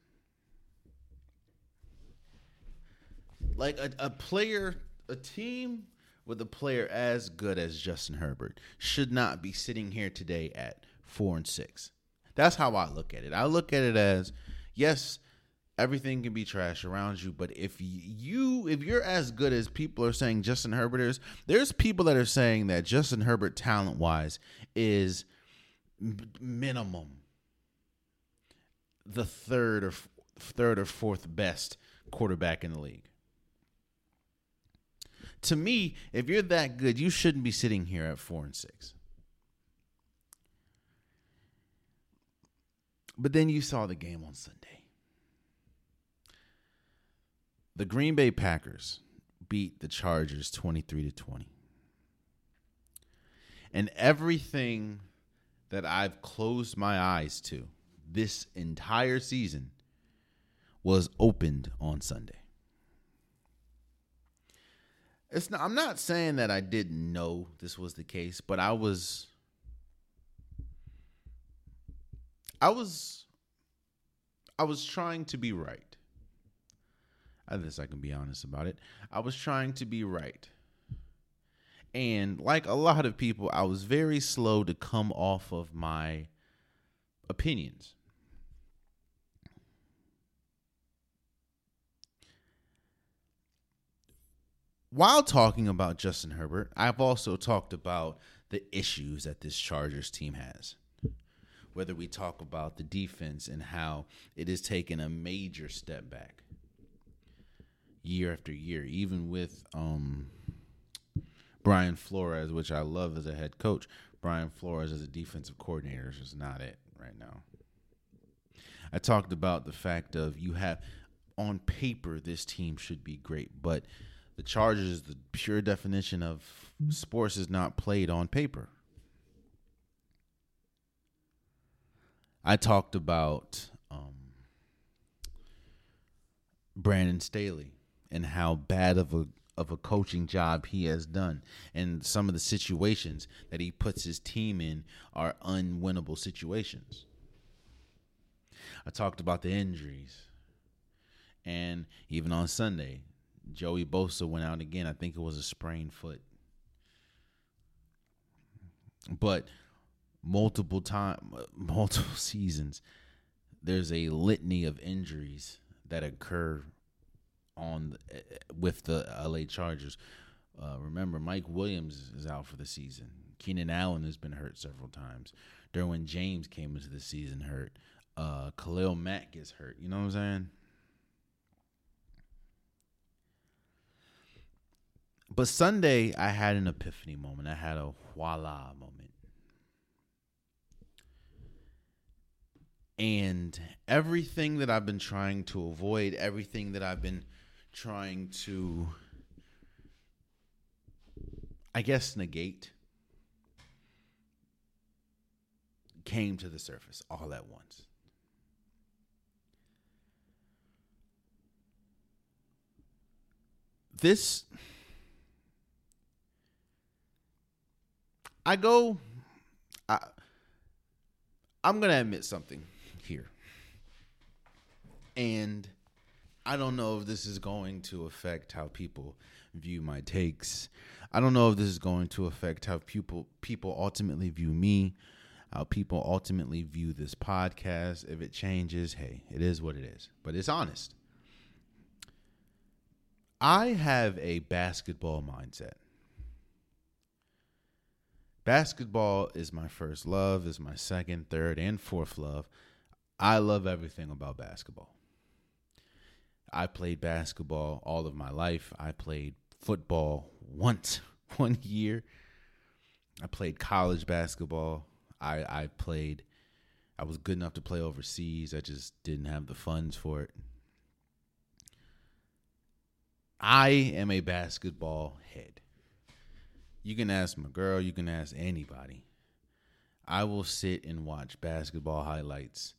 S1: Like a, a player, a team with a player as good as Justin Herbert should not be sitting here today at four and six. That's how I look at it. I look at it as yes, everything can be trash around you, but if you if you're as good as people are saying Justin Herbert is, there's people that are saying that Justin Herbert talent wise is minimum the third or third or fourth best quarterback in the league to me, if you're that good, you shouldn't be sitting here at four and six. But then you saw the game on Sunday. The Green Bay Packers beat the Chargers 23 to 20. And everything that I've closed my eyes to this entire season was opened on Sunday. It's not, I'm not saying that I didn't know this was the case, but I was I was I was trying to be right. At least I can be honest about it. I was trying to be right. And like a lot of people, I was very slow to come off of my opinions. while talking about Justin Herbert, I've also talked about the issues that this Chargers team has. Whether we talk about the defense and how it has taken a major step back year after year, even with um, Brian Flores, which I love as a head coach. Brian Flores as a defensive coordinator is not it right now. I talked about the fact of you have on paper this team should be great, but the Chargers, the pure definition of sports is not played on paper. I talked about um, Brandon Staley and how bad of a of a coaching job he has done, and some of the situations that he puts his team in are unwinnable situations. I talked about the injuries, and even on Sunday, Joey Bosa went out again. I think it was a sprained foot. But multiple time multiple (laughs) seasons there's a litany of injuries that occur on with the LA Chargers. Uh, remember, Mike Williams is out for the season. Keenan Allen has been hurt several times. Derwin James came into the season hurt. uh, Khalil Mack gets hurt. You know what I'm saying? But Sunday, I had an epiphany moment. I had a voila moment. And everything that I've been trying to avoid, everything that I've been trying to, I guess, negate, came to the surface all at once. This I go. I, I'm gonna admit something here, and I don't know if this is going to affect how people view my takes. I don't know if this is going to affect how people people ultimately view me, how people ultimately view this podcast. If it changes, hey, it is what it is. But it's honest. I have a basketball mindset. Basketball is my first love, is my second, third, and fourth love. I love everything about basketball. I played basketball all of my life. I played football once, (laughs) one year. I played college basketball. I, I played, I was good enough to play overseas. I just didn't have the funds for it. I am a basketball head. You can ask my girl, you can ask anybody. I will sit and watch basketball highlights.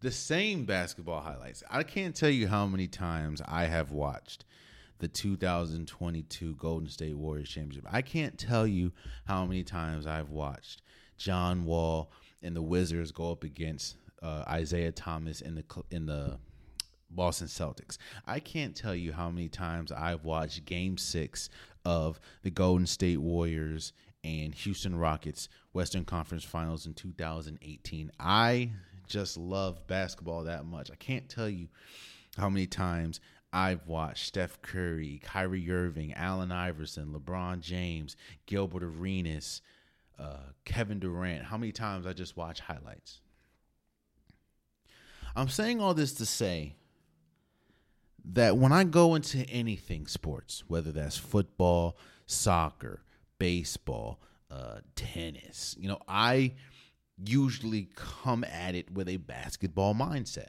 S1: The same basketball highlights. I can't tell you how many times I have watched the 2022 Golden State Warriors championship. I can't tell you how many times I've watched John Wall and the Wizards go up against uh, Isaiah Thomas in the in the Boston Celtics. I can't tell you how many times I've watched game six of the Golden State Warriors and Houston Rockets Western Conference Finals in 2018. I just love basketball that much. I can't tell you how many times I've watched Steph Curry, Kyrie Irving, Allen Iverson, LeBron James, Gilbert Arenas, uh, Kevin Durant. How many times I just watch highlights? I'm saying all this to say that when I go into anything sports, whether that's football, soccer, baseball, uh, tennis, you know, I usually come at it with a basketball mindset,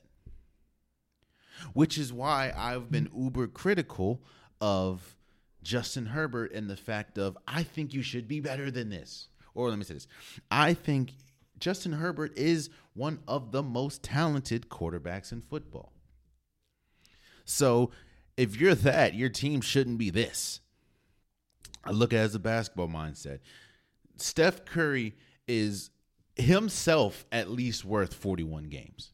S1: which is why I've been uber critical of Justin Herbert and the fact of I think you should be better than this. Or let me say this I think Justin Herbert is one of the most talented quarterbacks in football. So if you're that, your team shouldn't be this. I look at it as a basketball mindset. Steph Curry is himself at least worth 41 games.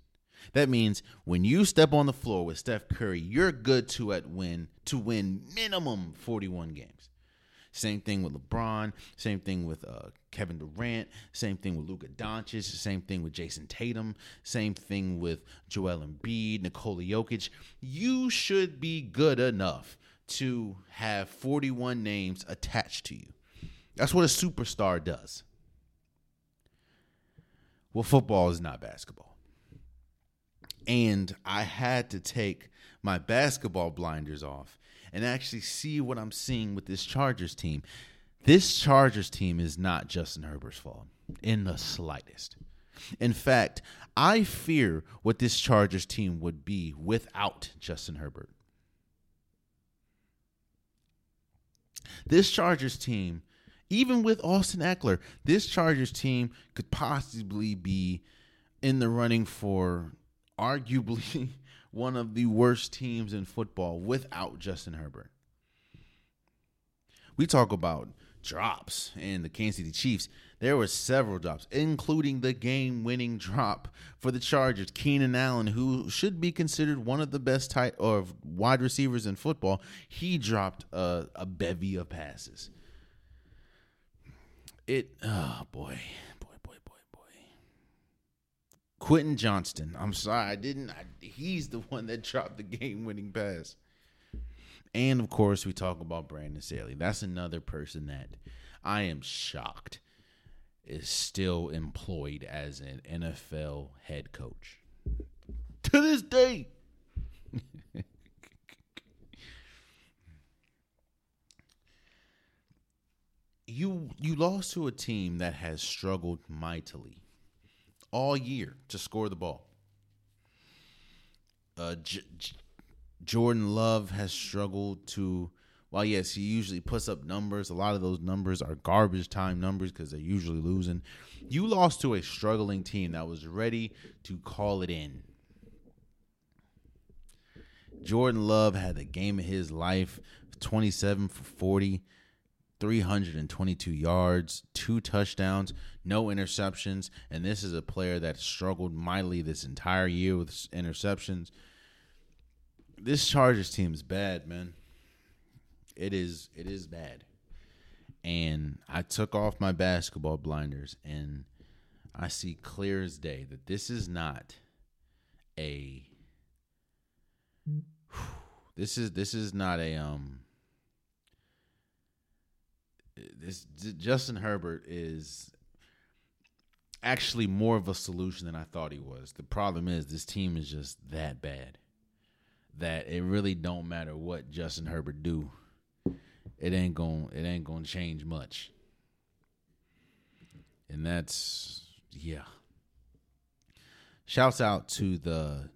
S1: That means when you step on the floor with Steph Curry, you're good to at win to win minimum 41 games. Same thing with LeBron. Same thing with uh, Kevin Durant. Same thing with Luka Doncic. Same thing with Jayson Tatum. Same thing with Joel Embiid, Nikola Jokic. You should be good enough to have 41 names attached to you. That's what a superstar does. Well, football is not basketball. And I had to take my basketball blinders off and actually see what I'm seeing with this Chargers team. This Chargers team is not Justin Herbert's fault in the slightest. In fact, I fear what this Chargers team would be without Justin Herbert. This Chargers team, even with Austin Ekeler, this Chargers team could possibly be in the running for arguably (laughs) one of the worst teams in football without Justin Herbert. We talk about drops in the Kansas City Chiefs. There were several drops, including the game-winning drop for the Chargers. Keenan Allen, who should be considered one of the best tight or wide receivers in football, he dropped a, a bevy of passes. It, oh boy, boy boy boy boy Quentin Johnston. I'm sorry, I didn't. I, he's the one that dropped the game-winning pass. And of course, we talk about Brandon Staley. That's another person that I am shocked is still employed as an NFL head coach. to this day. You you lost to a team that has struggled mightily all year to score the ball. Uh, J- J- Jordan Love has struggled to. While yes, he usually puts up numbers. A lot of those numbers are garbage time numbers because they're usually losing. You lost to a struggling team that was ready to call it in. Jordan Love had the game of his life 27 for 40, 322 yards, two touchdowns, no interceptions. And this is a player that struggled mightily this entire year with interceptions. This Chargers team is bad, man. It is it is bad. And I took off my basketball blinders and I see clear as day that this is not a (sighs) this is this is not a um this Justin Herbert is actually more of a solution than I thought he was. The problem is this team is just that bad that it really don't matter what Justin Herbert do. It ain't going it ain't going to change much. And that's yeah. Shouts out to the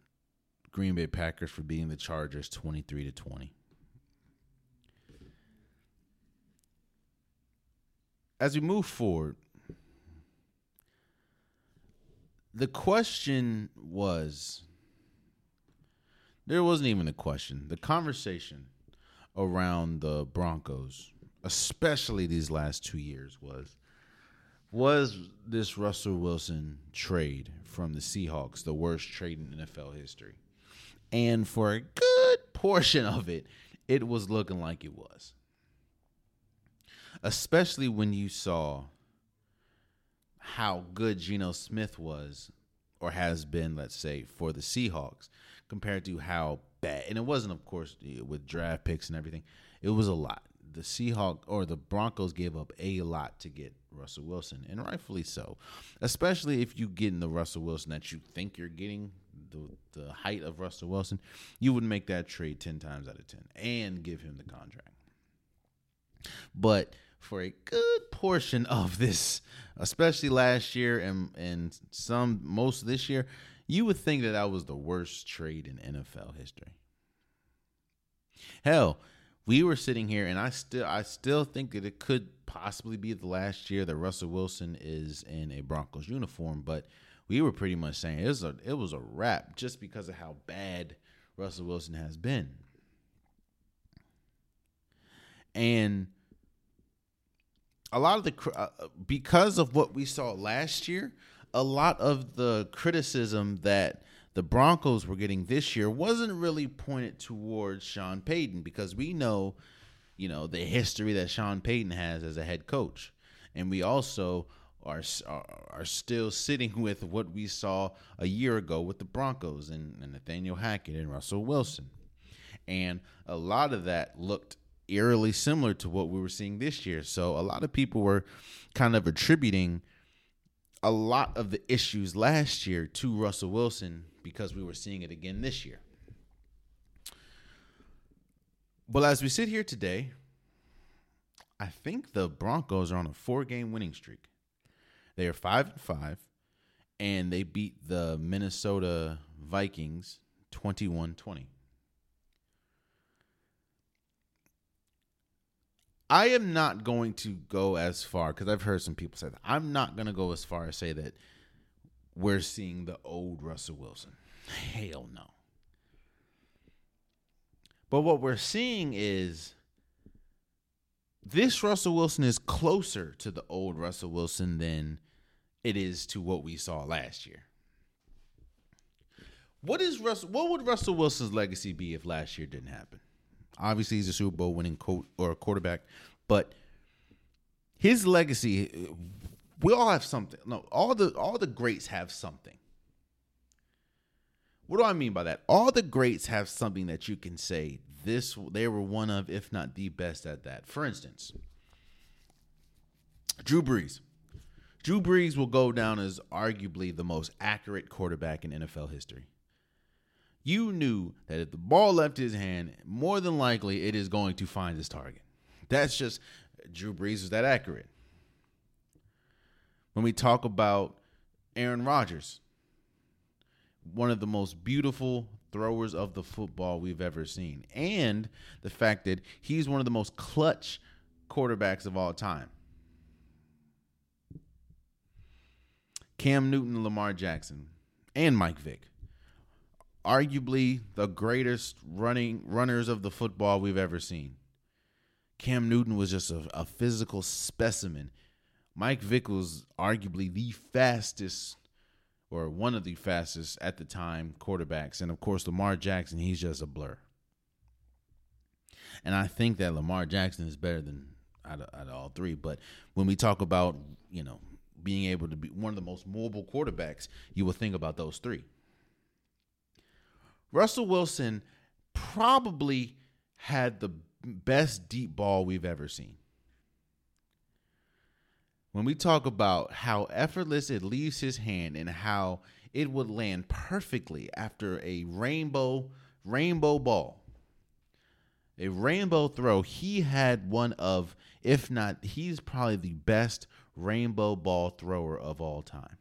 S1: Green Bay Packers for beating the Chargers 23 to 20. As we move forward, the question was there wasn't even a question. The conversation around the Broncos, especially these last two years, was was this Russell Wilson trade from the Seahawks the worst trade in NFL history? And for a good portion of it, it was looking like it was. Especially when you saw how good Geno Smith was or has been, let's say, for the Seahawks compared to how bad. And it wasn't, of course, with draft picks and everything. It was a lot. The Seahawks or the Broncos gave up a lot to get Russell Wilson, and rightfully so. Especially if you get in the Russell Wilson that you think you're getting, the the height of Russell Wilson, you would make that trade ten times out of ten and give him the contract. But for a good portion of this, especially last year and and some most this year, you would think that that was the worst trade in NFL history. Hell, we were sitting here, and I still I still think that it could possibly be the last year that Russell Wilson is in a Broncos uniform, but we were pretty much saying it was a it was a wrap just because of how bad Russell Wilson has been. And a lot of the uh, because of what we saw last year, a lot of the criticism that the Broncos were getting this year wasn't really pointed towards Sean Payton because we know, you know, the history that Sean Payton has as a head coach. And we also are are still sitting (laughs) with what we saw a year ago with the Broncos and, and Nathaniel Hackett and Russell Wilson, and a lot of that looked eerily similar to what we were seeing this year. So a lot of people were kind of attributing a lot of the issues last year to Russell Wilson because we were seeing it again this year. Well, as we sit here today, I think the Broncos are on a four game winning streak. They are five and five, and they beat the Minnesota Vikings 21-20. I am not going to go as far because I've heard some people say that. I'm not going to go as far as say that we're seeing the old Russell Wilson. Hell no. But what we're seeing is this Russell Wilson is closer to the old Russell Wilson than it is to what we saw last year. What is Russell? What would Russell Wilson's legacy be if last year didn't happen? Obviously, he's a Super Bowl winning coach or quarterback, but his legacy. We all have something. No, all the all the greats have something. What do I mean by that? All the greats have something that you can say this they were one of, if not the best at that. For instance, Drew Brees. Drew Brees will go down as arguably the most accurate quarterback in NFL history. You knew that if the ball left his hand, more than likely it is going to find his target. That's just Drew Brees was that accurate. When we talk about Aaron Rodgers, one of the most beautiful throwers of the football we've ever seen, and the fact that he's one of the most clutch quarterbacks of all time. Cam Newton, Lamar Jackson, and Mike Vick. Arguably the greatest running runners of the football we've ever seen. Cam Newton was just a, a physical specimen. Mike Vick was arguably the fastest or one of the fastest at the time quarterbacks. And of course, Lamar Jackson, he's just a blur. And I think that Lamar Jackson is better than out of, out of all three. But when we talk about, you know, being able to be one of the most mobile quarterbacks, you will think about those three. Russell Wilson probably had the best deep ball we've ever seen. When we talk about how effortless it leaves his hand and how it would land perfectly after a rainbow rainbow ball. A rainbow throw, he had one of if not he's probably the best rainbow ball thrower of all time.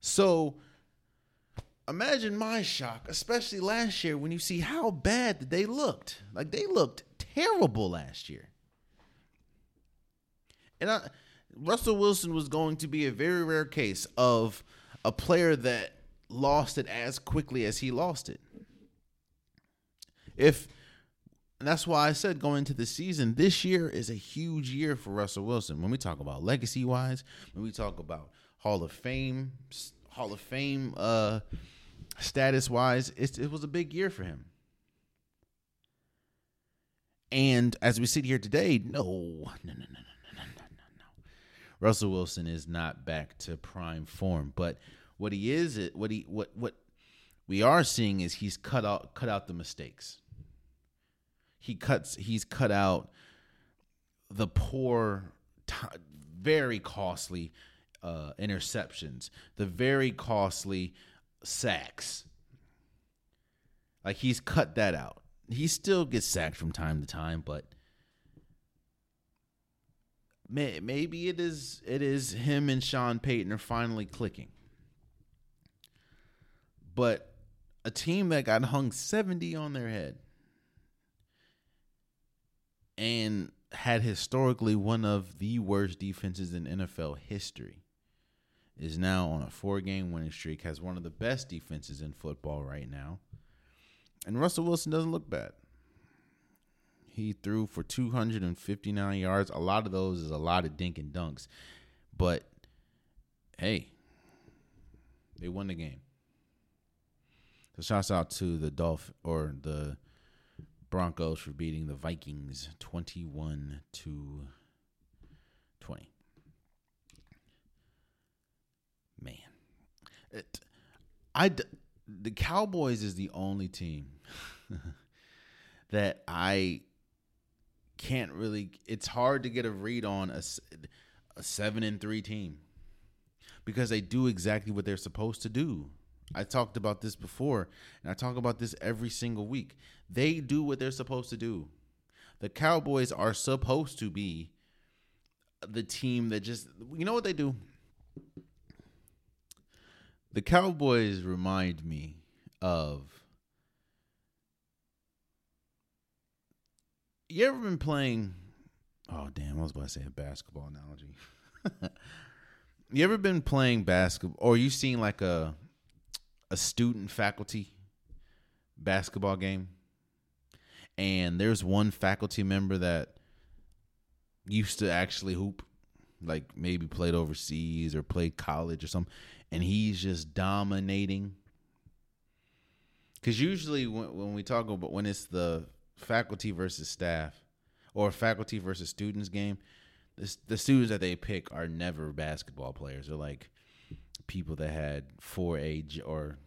S1: So imagine my shock, especially last year when you see how bad they looked. Like they looked terrible last year. And I, Russell Wilson was going to be a very rare case of a player that lost it as quickly as he lost it. If and that's why I said going into the season, this year is a huge year for Russell Wilson. When we talk about legacy wise, when we talk about Hall of Fame, Hall of Fame uh, status wise, it it was a big year for him. And as we sit here today, no, no, no, no, no, no, no, no, no. Russell Wilson is not back to prime form. But what he is, what he, what, what we are seeing is he's cut out, cut out the mistakes he cuts he's cut out the poor very costly uh, interceptions the very costly sacks like he's cut that out. He still gets sacked from time to time but may, maybe it is it is him and Sean Payton are finally clicking. But a team that got hung 70 on their head and had historically one of the worst defenses in NFL history. Is now on a four game winning streak, has one of the best defenses in football right now. And Russell Wilson doesn't look bad. He threw for 259 yards. A lot of those is a lot of dink and dunks. But hey, they won the game. So shouts out to the Dolph or the Broncos for beating the Vikings 21 to 20. Man. It I the Cowboys is the only team (laughs) that I can't really it's hard to get a read on a, a 7 and 3 team because they do exactly what they're supposed to do. I talked about this before, and I talk about this every single week. They do what they're supposed to do. The Cowboys are supposed to be the team that just, you know what they do? The Cowboys remind me of. You ever been playing? Oh, damn, I was about to say a basketball analogy. (laughs) you ever been playing basketball, or you seen like a a student faculty basketball game and there's one faculty member that used to actually hoop like maybe played overseas or played college or something and he's just dominating because usually when, when we talk about when it's the faculty versus staff or faculty versus students game the, the students that they pick are never basketball players they're like people that had 4A or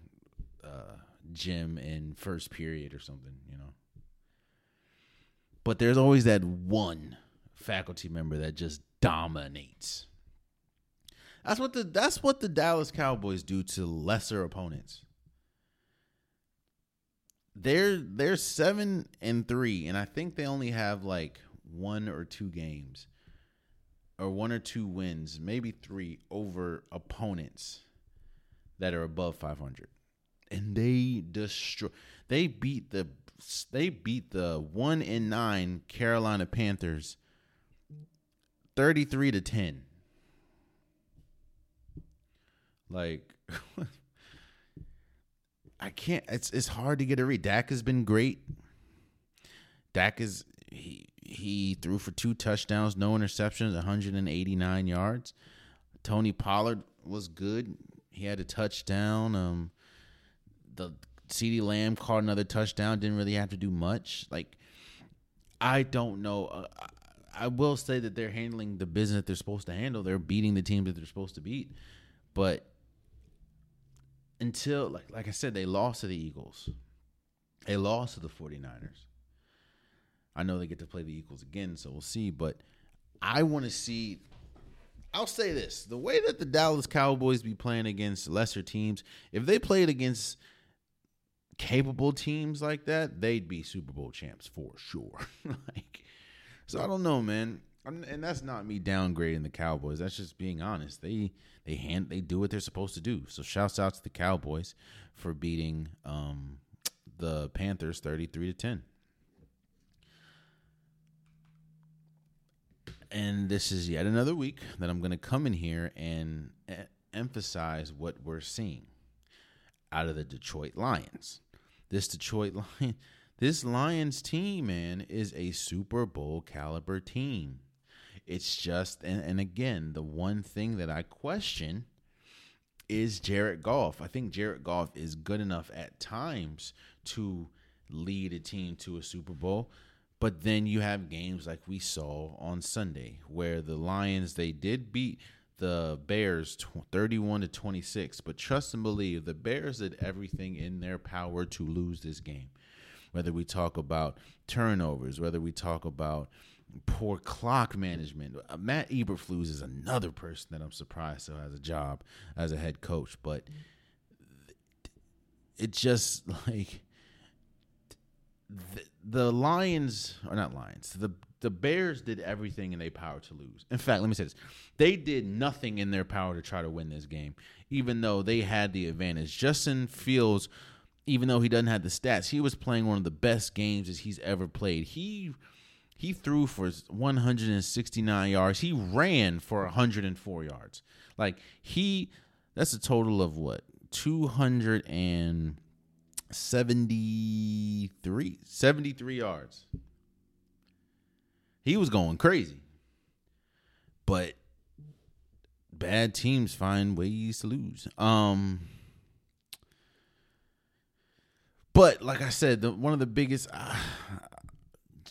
S1: uh, gym in first period or something, you know. But there's always that one faculty member that just dominates. That's what the that's what the Dallas Cowboys do to lesser opponents. they're they're seven and three, and I think they only have like one or two games, or one or two wins, maybe three over opponents that are above five hundred, and they destroy. They beat the they beat the one in nine Carolina Panthers thirty three to ten. Like (laughs) I can't. It's it's hard to get a read. Dak has been great. Dak is he he threw for two touchdowns, no interceptions, 189 yards. Tony Pollard was good. He had a touchdown. Um, the CeeDee Lamb caught another touchdown. Didn't really have to do much. Like I don't know. Uh, I will say that they're handling the business they're supposed to handle. They're beating the teams that they're supposed to beat, but until like like I said, they lost to the Eagles. They lost to the 49ers. I know they get to play the Eagles again, so we'll see. But I want to see. I'll say this: the way that the Dallas Cowboys be playing against lesser teams, if they played against capable teams like that, they'd be Super Bowl champs for sure. (laughs) like, so I don't know, man. I'm, and that's not me downgrading the Cowboys. That's just being honest. They they hand they do what they're supposed to do. So shouts out to the Cowboys for beating um, the Panthers 33 to 10. And this is yet another week that I'm going to come in here and e- emphasize what we're seeing out of the Detroit Lions. This Detroit Lion, this Lions team, man, is a Super Bowl caliber team. It's just, and, and again, the one thing that I question is Jared Goff. I think Jared Goff is good enough at times to lead a team to a Super Bowl. But then you have games like we saw on Sunday where the Lions they did beat the Bears 31 to 26, but trust and believe the Bears did everything in their power to lose this game. Whether we talk about turnovers, whether we talk about poor clock management. Uh, Matt Eberflus is another person that I'm surprised still has a job as a head coach, but it just (laughs) like the, the Lions are not Lions. The the Bears did everything in their power to lose. In fact, let me say this: they did nothing in their power to try to win this game, even though they had the advantage. Justin Fields, even though he doesn't have the stats, he was playing one of the best games as he's ever played. He he threw for 169 yards. He ran for 104 yards. Like he that's a total of what? 273 73 yards. He was going crazy. But bad teams find ways to lose. Um but like I said, the, one of the biggest uh,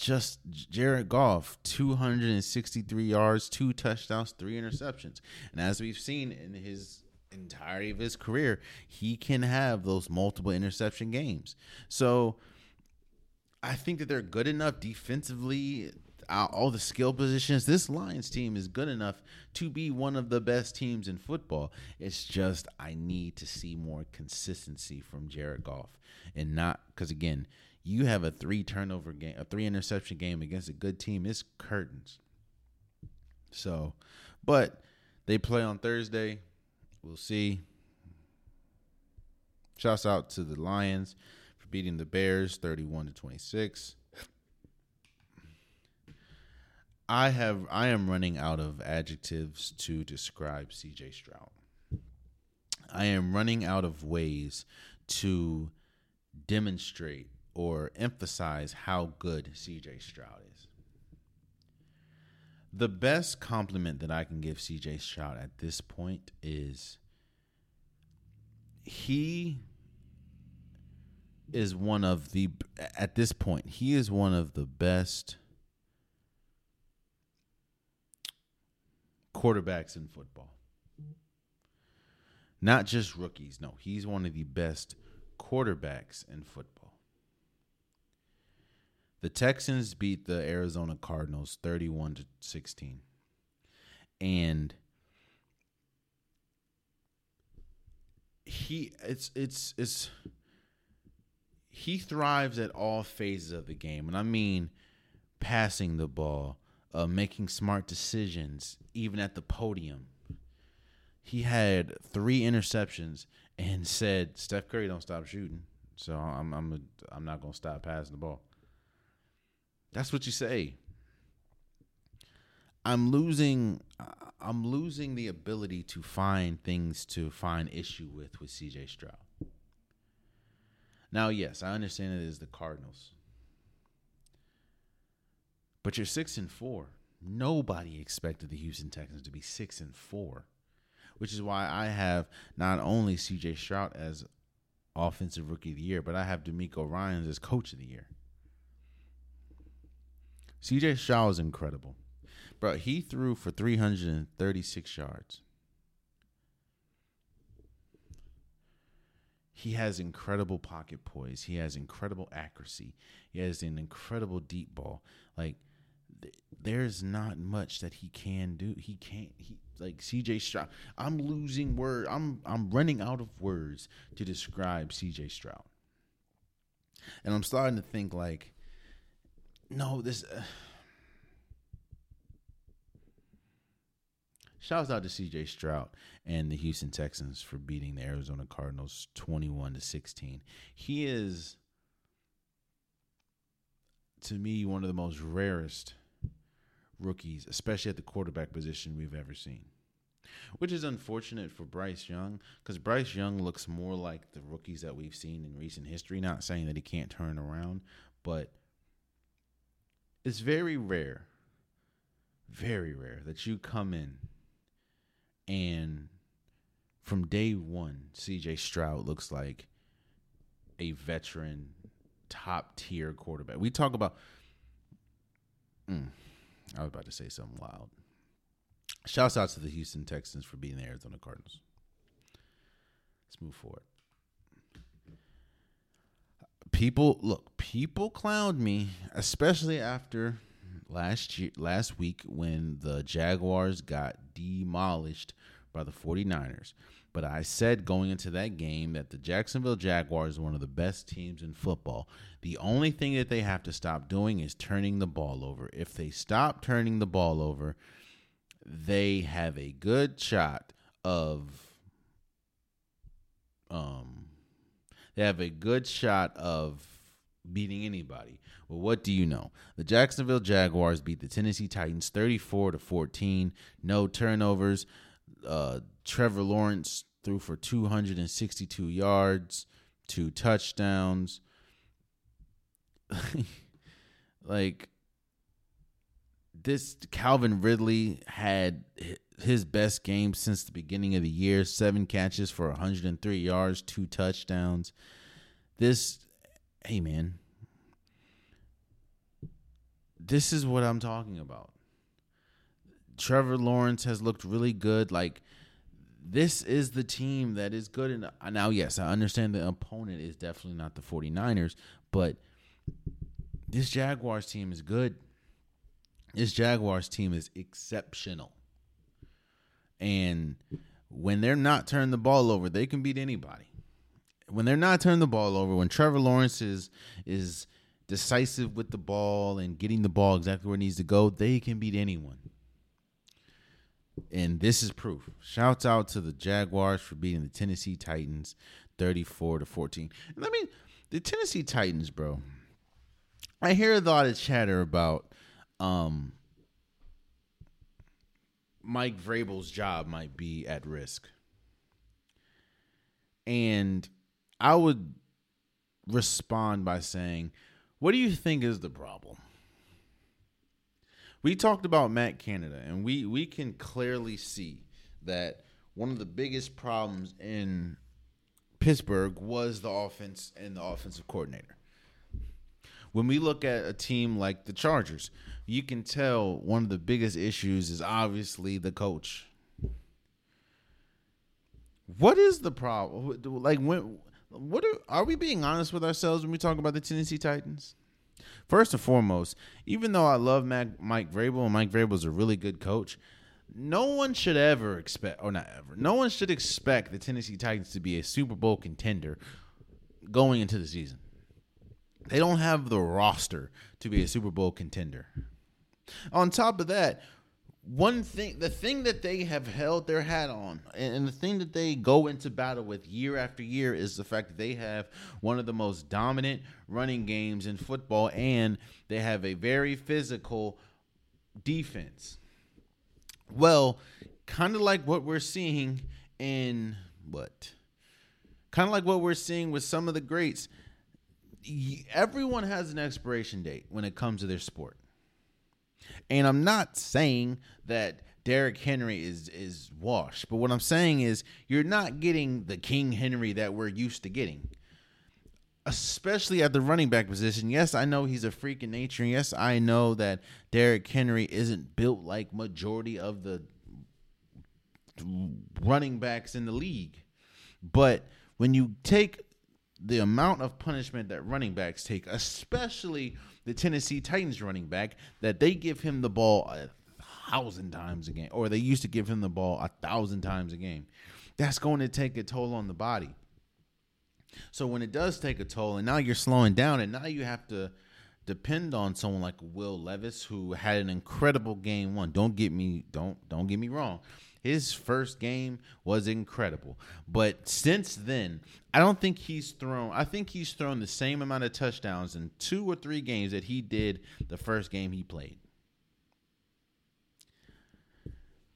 S1: just Jared Goff, 263 yards, two touchdowns, three interceptions. And as we've seen in his entirety of his career, he can have those multiple interception games. So I think that they're good enough defensively, uh, all the skill positions. This Lions team is good enough to be one of the best teams in football. It's just I need to see more consistency from Jared Goff and not because again, you have a three turnover game, a three interception game against a good team, it's curtains. So, but they play on Thursday. We'll see. Shouts out to the Lions for beating the Bears 31 to 26. I have I am running out of adjectives to describe CJ Stroud. I am running out of ways to demonstrate or emphasize how good CJ Stroud is. The best compliment that I can give CJ Stroud at this point is he is one of the at this point he is one of the best quarterbacks in football. Not just rookies, no, he's one of the best quarterbacks in football. The Texans beat the Arizona Cardinals 31 to 16. And he it's it's it's he thrives at all phases of the game, and I mean passing the ball, uh, making smart decisions, even at the podium. He had three interceptions and said, "Steph Curry don't stop shooting, so I'm I'm a, I'm not gonna stop passing the ball." That's what you say. I'm losing I'm losing the ability to find things to find issue with with CJ Stroud. Now, yes, I understand it is the Cardinals. But you're 6 and 4. Nobody expected the Houston Texans to be 6 and 4, which is why I have not only CJ Stroud as offensive rookie of the year, but I have DeMeco Ryans as coach of the year. CJ Stroud is incredible. Bro, he threw for 336 yards. He has incredible pocket poise. He has incredible accuracy. He has an incredible deep ball. Like th- there's not much that he can do. He can't he like CJ Stroud. I'm losing word. I'm I'm running out of words to describe CJ Stroud. And I'm starting to think like no, this uh, Shouts out to CJ Stroud and the Houston Texans for beating the Arizona Cardinals 21 to 16. He is to me one of the most rarest rookies, especially at the quarterback position we've ever seen. Which is unfortunate for Bryce Young because Bryce Young looks more like the rookies that we've seen in recent history. Not saying that he can't turn around, but it's very rare, very rare that you come in and from day one, CJ Stroud looks like a veteran, top tier quarterback. We talk about. Mm, I was about to say something wild. Shouts out to the Houston Texans for beating the Arizona Cardinals. Let's move forward. People look, people clowned me, especially after last year last week when the Jaguars got demolished by the 49ers. But I said going into that game that the Jacksonville Jaguars are one of the best teams in football. The only thing that they have to stop doing is turning the ball over. If they stop turning the ball over, they have a good shot of um they have a good shot of beating anybody. Well, what do you know? The Jacksonville Jaguars beat the Tennessee Titans 34 to 14. No turnovers. Uh, Trevor Lawrence threw for 262 yards, two touchdowns. (laughs) like this Calvin Ridley had his best game since the beginning of the year, 7 catches for 103 yards, two touchdowns. This hey man, this is what I'm talking about. Trevor Lawrence has looked really good. Like this is the team that is good. And uh, now, yes, I understand the opponent is definitely not the 49ers, but this Jaguars team is good. This Jaguars team is exceptional. And when they're not turning the ball over, they can beat anybody when they're not turning the ball over, when Trevor Lawrence is is decisive with the ball and getting the ball exactly where it needs to go, they can beat anyone. And this is proof. Shouts out to the Jaguars for beating the Tennessee Titans 34 to 14. And I mean, the Tennessee Titans, bro. I hear a lot of chatter about um Mike Vrabel's job might be at risk. And I would respond by saying, What do you think is the problem? We talked about Matt Canada, and we, we can clearly see that one of the biggest problems in Pittsburgh was the offense and the offensive coordinator. When we look at a team like the Chargers, you can tell one of the biggest issues is obviously the coach. What is the problem? Like when what are, are we being honest with ourselves when we talk about the Tennessee Titans? First and foremost, even though I love Mac, Mike Vrabel and Mike Vrabel is a really good coach, no one should ever expect, or not ever, no one should expect the Tennessee Titans to be a Super Bowl contender going into the season. They don't have the roster to be a Super Bowl contender. On top of that, one thing, the thing that they have held their hat on, and the thing that they go into battle with year after year is the fact that they have one of the most dominant running games in football, and they have a very physical defense. Well, kind of like what we're seeing in what? Kind of like what we're seeing with some of the greats. Everyone has an expiration date when it comes to their sport. And I'm not saying that Derrick Henry is is washed, but what I'm saying is you're not getting the King Henry that we're used to getting. Especially at the running back position. Yes, I know he's a freak in nature. Yes, I know that Derrick Henry isn't built like majority of the running backs in the league. But when you take the amount of punishment that running backs take, especially the Tennessee Titans running back that they give him the ball a thousand times a game, or they used to give him the ball a thousand times a game. That's going to take a toll on the body. So when it does take a toll, and now you're slowing down, and now you have to depend on someone like Will Levis, who had an incredible game one. Don't get me don't don't get me wrong. His first game was incredible. But since then, I don't think he's thrown I think he's thrown the same amount of touchdowns in two or three games that he did the first game he played.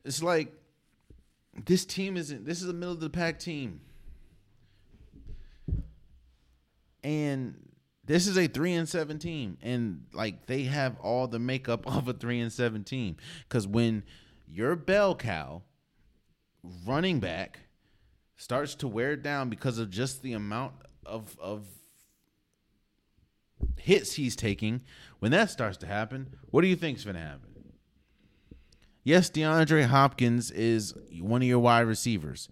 S1: It's like this team isn't this is a middle of the pack team. And this is a three and seven team. And like they have all the makeup (laughs) of a three and seven team. Cause when your bell cow running back starts to wear down because of just the amount of of hits he's taking, when that starts to happen, what do you think's going to happen? Yes, DeAndre Hopkins is one of your wide receivers.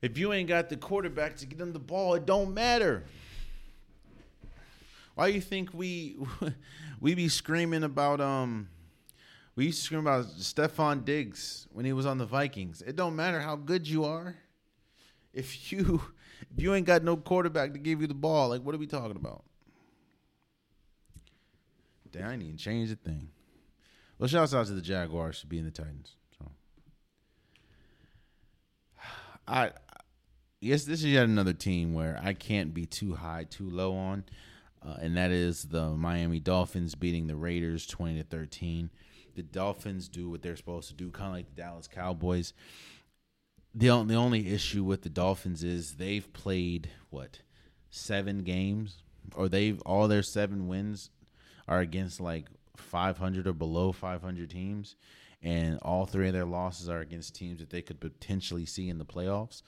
S1: If you ain't got the quarterback to get him the ball, it don't matter. Why do you think we (laughs) we be screaming about um we used to scream about Stefon Diggs when he was on the Vikings. It don't matter how good you are. If you if you ain't got no quarterback to give you the ball, like what are we talking about? Damn, I need to change the thing. Well, shouts out to the Jaguars for being the Titans. So (sighs) I yes, this is yet another team where I can't be too high, too low on. Uh, and that is the Miami Dolphins beating the Raiders 20 to 13 the Dolphins do what they're supposed to do, kind of like the Dallas Cowboys. The the only issue with the Dolphins is they've played what seven games, or they've all their seven wins are against like 500 or below 500 teams, and all three of their losses are against teams that they could potentially see in the playoffs.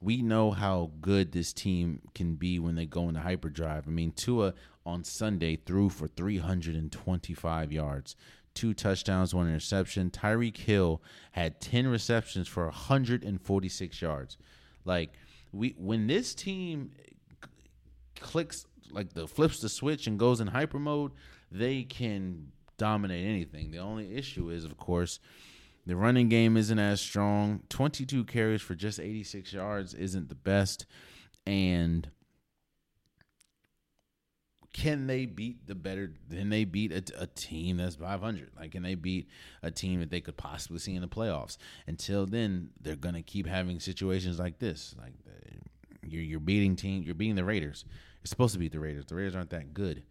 S1: We know how good this team can be when they go into hyperdrive. I mean, Tua on Sunday threw for 325 yards two touchdowns, one interception. Tyreek Hill had 10 receptions for 146 yards. Like we when this team clicks like the flips the switch and goes in hyper mode, they can dominate anything. The only issue is of course the running game isn't as strong. 22 carries for just 86 yards isn't the best and can they beat the better? Can they beat a, a, team that's 500? Like, can they beat a team that they could possibly see in the playoffs? Until then, they're gonna keep having situations like this. Like, you're you're beating team, you're beating the Raiders. You're supposed to beat the Raiders. The Raiders aren't that good,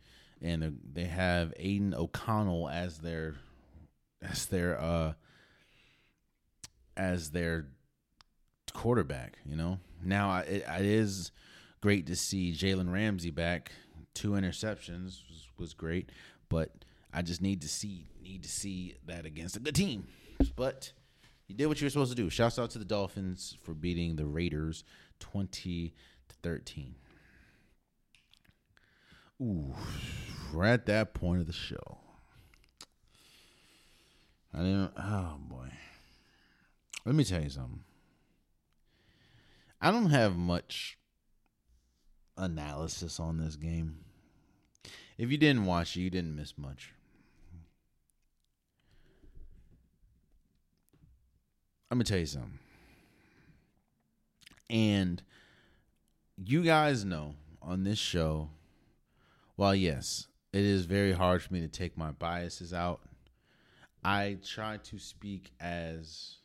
S1: and they have Aidan O'Connell as their as their uh as their quarterback. You know, now it, it is great to see Jalen Ramsey back two interceptions was, was great, but I just need to see need to see that against a good team. But you did what you were supposed to do. Shouts out to the Dolphins for beating the Raiders twenty to thirteen. Ooh, we're at that point of the show. I didn't. Oh boy. Let me tell you something. I don't have much analysis on this game. If you didn't watch it, you didn't miss much. I'm gonna tell you something. And you guys know on this show, while yes, it is very hard for me to take my biases out, I try to speak as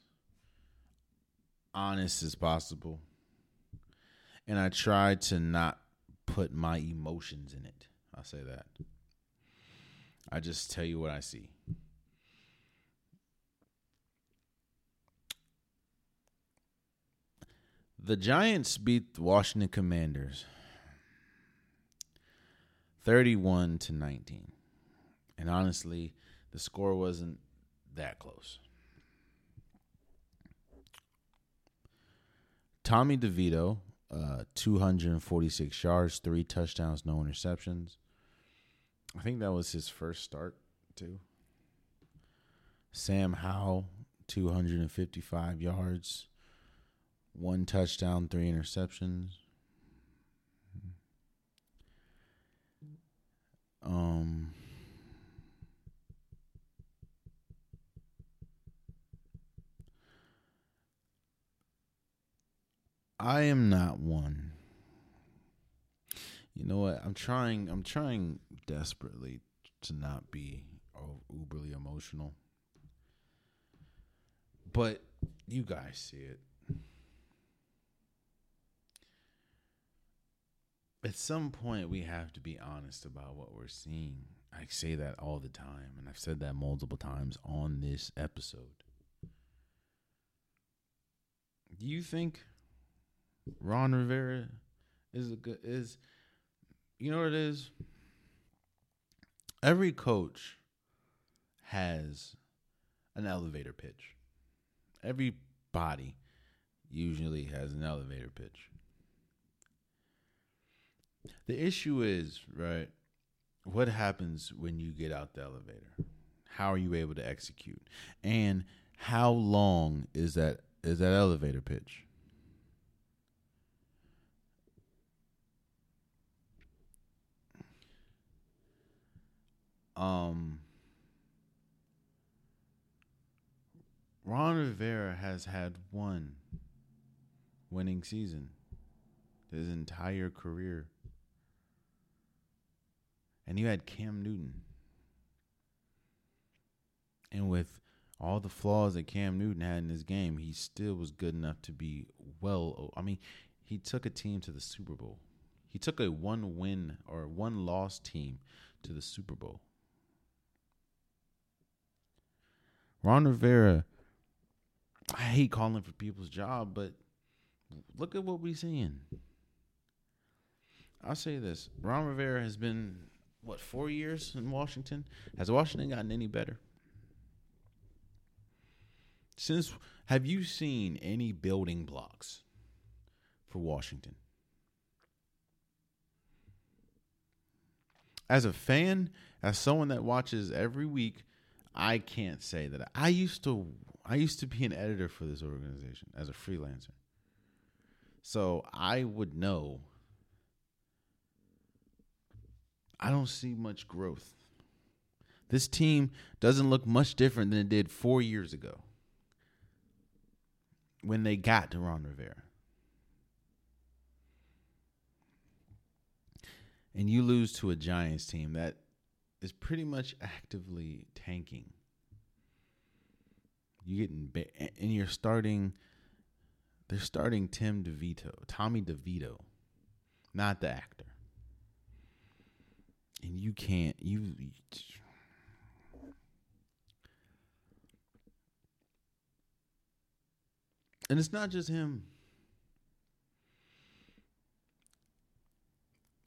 S1: honest as possible. And I try to not put my emotions in it. I'll say that. I just tell you what I see. The Giants beat the Washington Commanders 31 to 19. And honestly, the score wasn't that close. Tommy DeVito, uh, 246 yards, three touchdowns, no interceptions. I think that was his first start, too. Sam Howell, 255 yards, one touchdown, three interceptions. Um, I am not one. You know what? I'm trying. I'm trying desperately to not be uberly emotional, but you guys see it. At some point, we have to be honest about what we're seeing. I say that all the time, and I've said that multiple times on this episode. Do you think Ron Rivera is a good is you know what it is? Every coach has an elevator pitch. Every body usually has an elevator pitch. The issue is, right, what happens when you get out the elevator? How are you able to execute? And how long is that is that elevator pitch? Um, Ron Rivera has had one winning season his entire career. And you had Cam Newton. And with all the flaws that Cam Newton had in his game, he still was good enough to be well. I mean, he took a team to the Super Bowl. He took a one win or one loss team to the Super Bowl. Ron Rivera, I hate calling for people's job, but look at what we're seeing. I'll say this Ron Rivera has been, what, four years in Washington? Has Washington gotten any better? Since, have you seen any building blocks for Washington? As a fan, as someone that watches every week, I can't say that I used to I used to be an editor for this organization as a freelancer. So I would know I don't see much growth. This team doesn't look much different than it did 4 years ago when they got to Ron Rivera. And you lose to a Giants team that is pretty much actively tanking. You getting and you're starting. They're starting Tim DeVito, Tommy DeVito, not the actor. And you can't you. And it's not just him.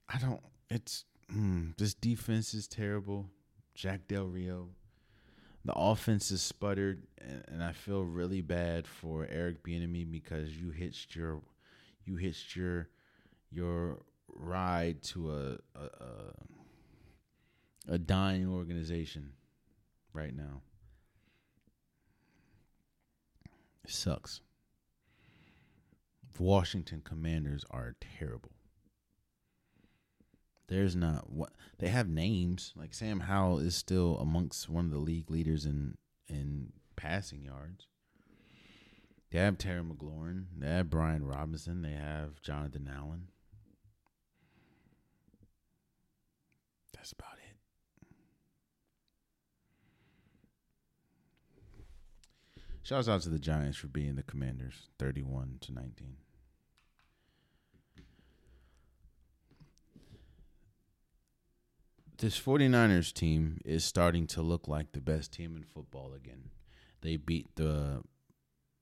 S1: I don't. It's mm, this defense is terrible. Jack Del Rio. The offense is sputtered, and, and I feel really bad for Eric Bieniemy because you hitched your you hitched your your ride to a a, a, a dying organization right now. It sucks. The Washington Commanders are terrible. There's not what they have names like Sam Howell is still amongst one of the league leaders in in passing yards. They have Terry McLaurin. They have Brian Robinson. They have Jonathan Allen. That's about it. Shouts out to the Giants for being the Commanders, thirty-one to nineteen. This 49ers team is starting to look like the best team in football again. They beat the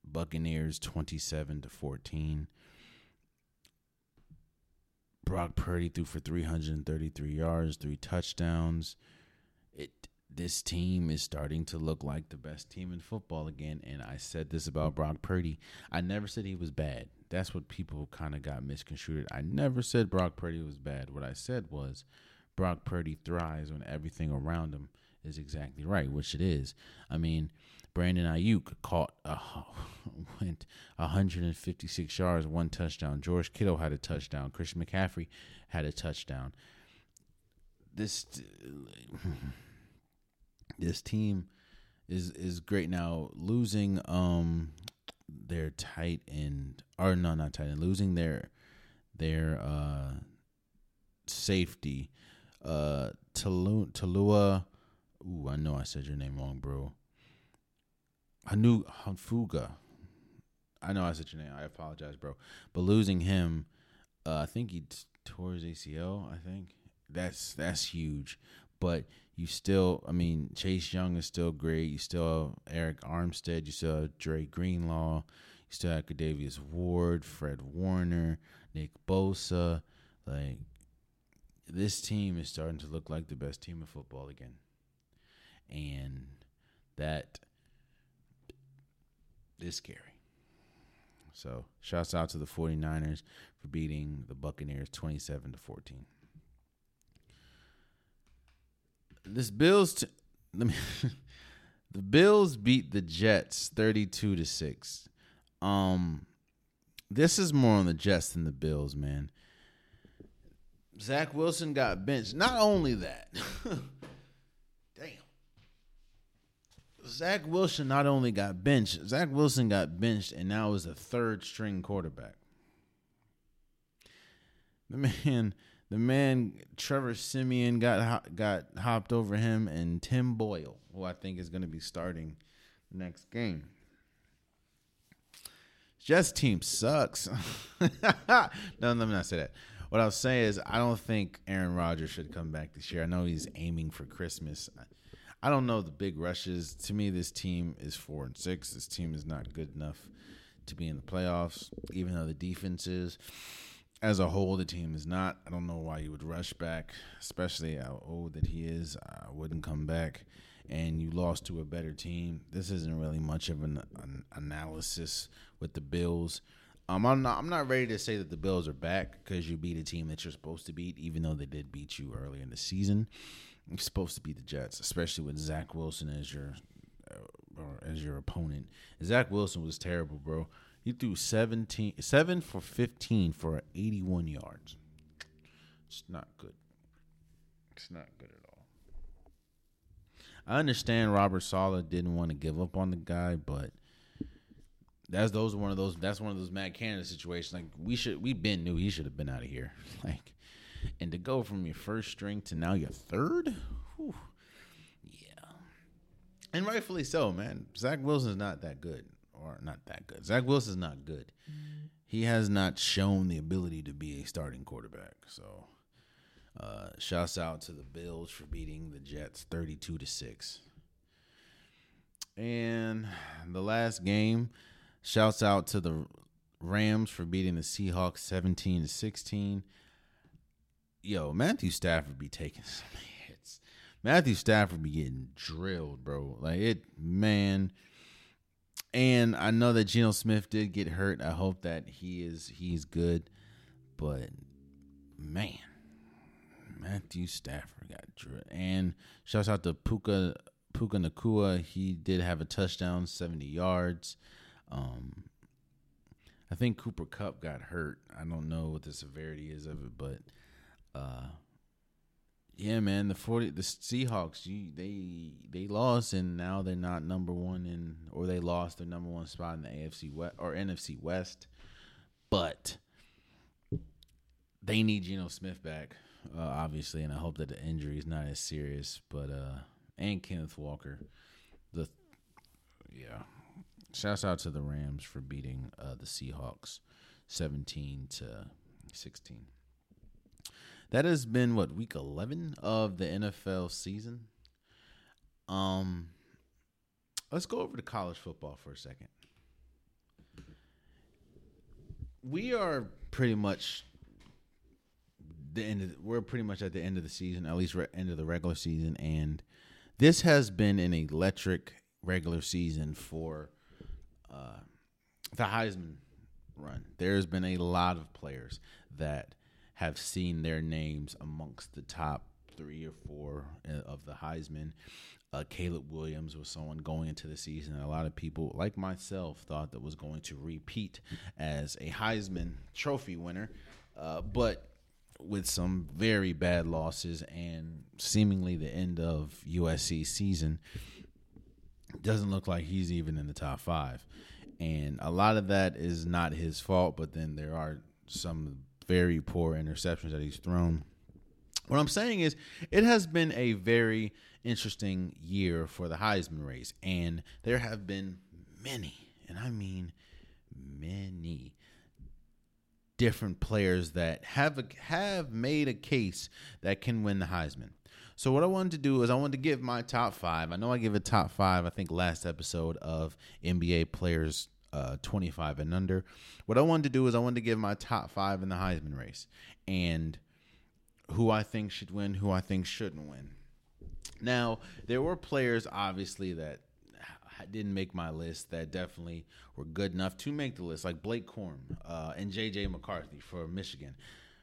S1: Buccaneers 27 to 14. Brock Purdy threw for 333 yards, three touchdowns. It this team is starting to look like the best team in football again and I said this about Brock Purdy. I never said he was bad. That's what people kind of got misconstrued. I never said Brock Purdy was bad. What I said was Brock Purdy thrives when everything around him is exactly right, which it is. I mean, Brandon Aiyuk caught uh, (laughs) went 156 yards, one touchdown. George Kittle had a touchdown. Christian McCaffrey had a touchdown. This (sighs) this team is is great now. Losing um their tight end or no, not tight end. Losing their their uh safety uh Talua, Talua Ooh, I know I said your name wrong, bro. Hanu Hanfuga. I know I said your name. I apologize, bro. But losing him, uh, I think he t- tore his ACL. I think that's that's huge. But you still, I mean, Chase Young is still great. You still have Arik Armstead. You still have Dre Greenlaw. You still have Charvarius Ward, Fred Warner, Nick Bosa. Like this team is starting to look like the best team of football again. And that is scary. So, shouts out to the 49ers for beating the Buccaneers 27 to 14. This Bills t- me, (laughs) the Bills beat the Jets 32 to 6. Um this is more on the Jets than the Bills, man. Zach Wilson got benched. Not only that, (laughs) damn. Zach Wilson not only got benched, Zach Wilson got benched and now is a third string quarterback. The man, the man, Trevor Siemian got got hopped over him, and Tim Boyle, who I think is going to be starting next game. Jets team sucks. (laughs) no, let me not say that. What I'll say is, I don't think Aaron Rodgers should come back this year. I know he's aiming for Christmas. I don't know the big rushes. To me, this team is four and six. This team is not good enough to be in the playoffs, even though the defense is. As a whole, the team is not. I don't know why you would rush back, especially how old that he is. I wouldn't come back. And you lost to a better team. This isn't really much of an, an analysis with the Bills. Um, I'm not. I'm not ready to say that the Bills are back because you beat a team that you're supposed to beat, even though they did beat you early in the season. You're supposed to beat the Jets, especially with Zach Wilson as your uh, as your opponent. Zach Wilson was terrible, bro. He threw 17, 7 for 15 for 81 yards. It's not good. It's not good at all. I understand Robert Saleh didn't want to give up on the guy, but that's those one of those that's one of those Matt Canada situations. Like we should we been knew he should have been out of here. (laughs) Like and to go from your first string to now your third, whew, yeah. And rightfully so, man. Zach Wilson's not that good. Or not that good. Zach Wilson's not good. He has not shown the ability to be a starting quarterback. So uh shouts out to the Bills for beating the Jets thirty two to six. And the last game, Shouts out to the Rams for beating the Seahawks 17 to 16. Yo, Matthew Stafford be taking some (laughs) hits. Matthew Stafford be getting drilled, bro. Like it, man. And I know that Geno Smith did get hurt. I hope that he is he's good. But man, Matthew Stafford got drilled. And shouts out to Puka Puka Nacua. He did have a touchdown, 70 yards. Um, I think Cooper Kupp got hurt. I don't know what the severity is of it, but uh, yeah, man, the forty the Seahawks, you, they they lost and now they're not number one in, or they lost their number one spot in the AFC West or NFC West, but they need Geno Smith back uh, obviously, and I hope that the injury is not as serious. But uh, and Kenneth Walker, the yeah, shouts out to the Rams for beating uh, the Seahawks, seventeen to sixteen. That has been what week eleven of the NFL season. Um, let's go over to college football for a second. We are pretty much the end. Of, we're pretty much at the end of the season, at least re- end of the regular season, and this has been an electric regular season for uh, the Heisman run. There's been a lot of players that have seen their names amongst the top three or four uh, of the Heisman. Uh, Caleb Williams was someone going into the season a lot of people, like myself, thought that was going to repeat as a Heisman Trophy winner. Uh, but with some very bad losses and seemingly the end of USC season, doesn't look like he's even in the top five. And a lot of that is not his fault, but then there are some very poor interceptions that he's thrown. What I'm saying is, it has been a very interesting year for the Heisman race, and there have been many, and I mean many different players that have have made a case that can win the Heisman. So what I wanted to do is I wanted to give my top five. I know I give a top five. I think last episode of NBA players uh, 25 and under. What I wanted to do is I wanted to give my top five in the Heisman race and who I think should win, who I think shouldn't win. Now there were players obviously that didn't make my list that definitely were good enough to make the list, like Blake Corum uh, and J.J. McCarthy for Michigan.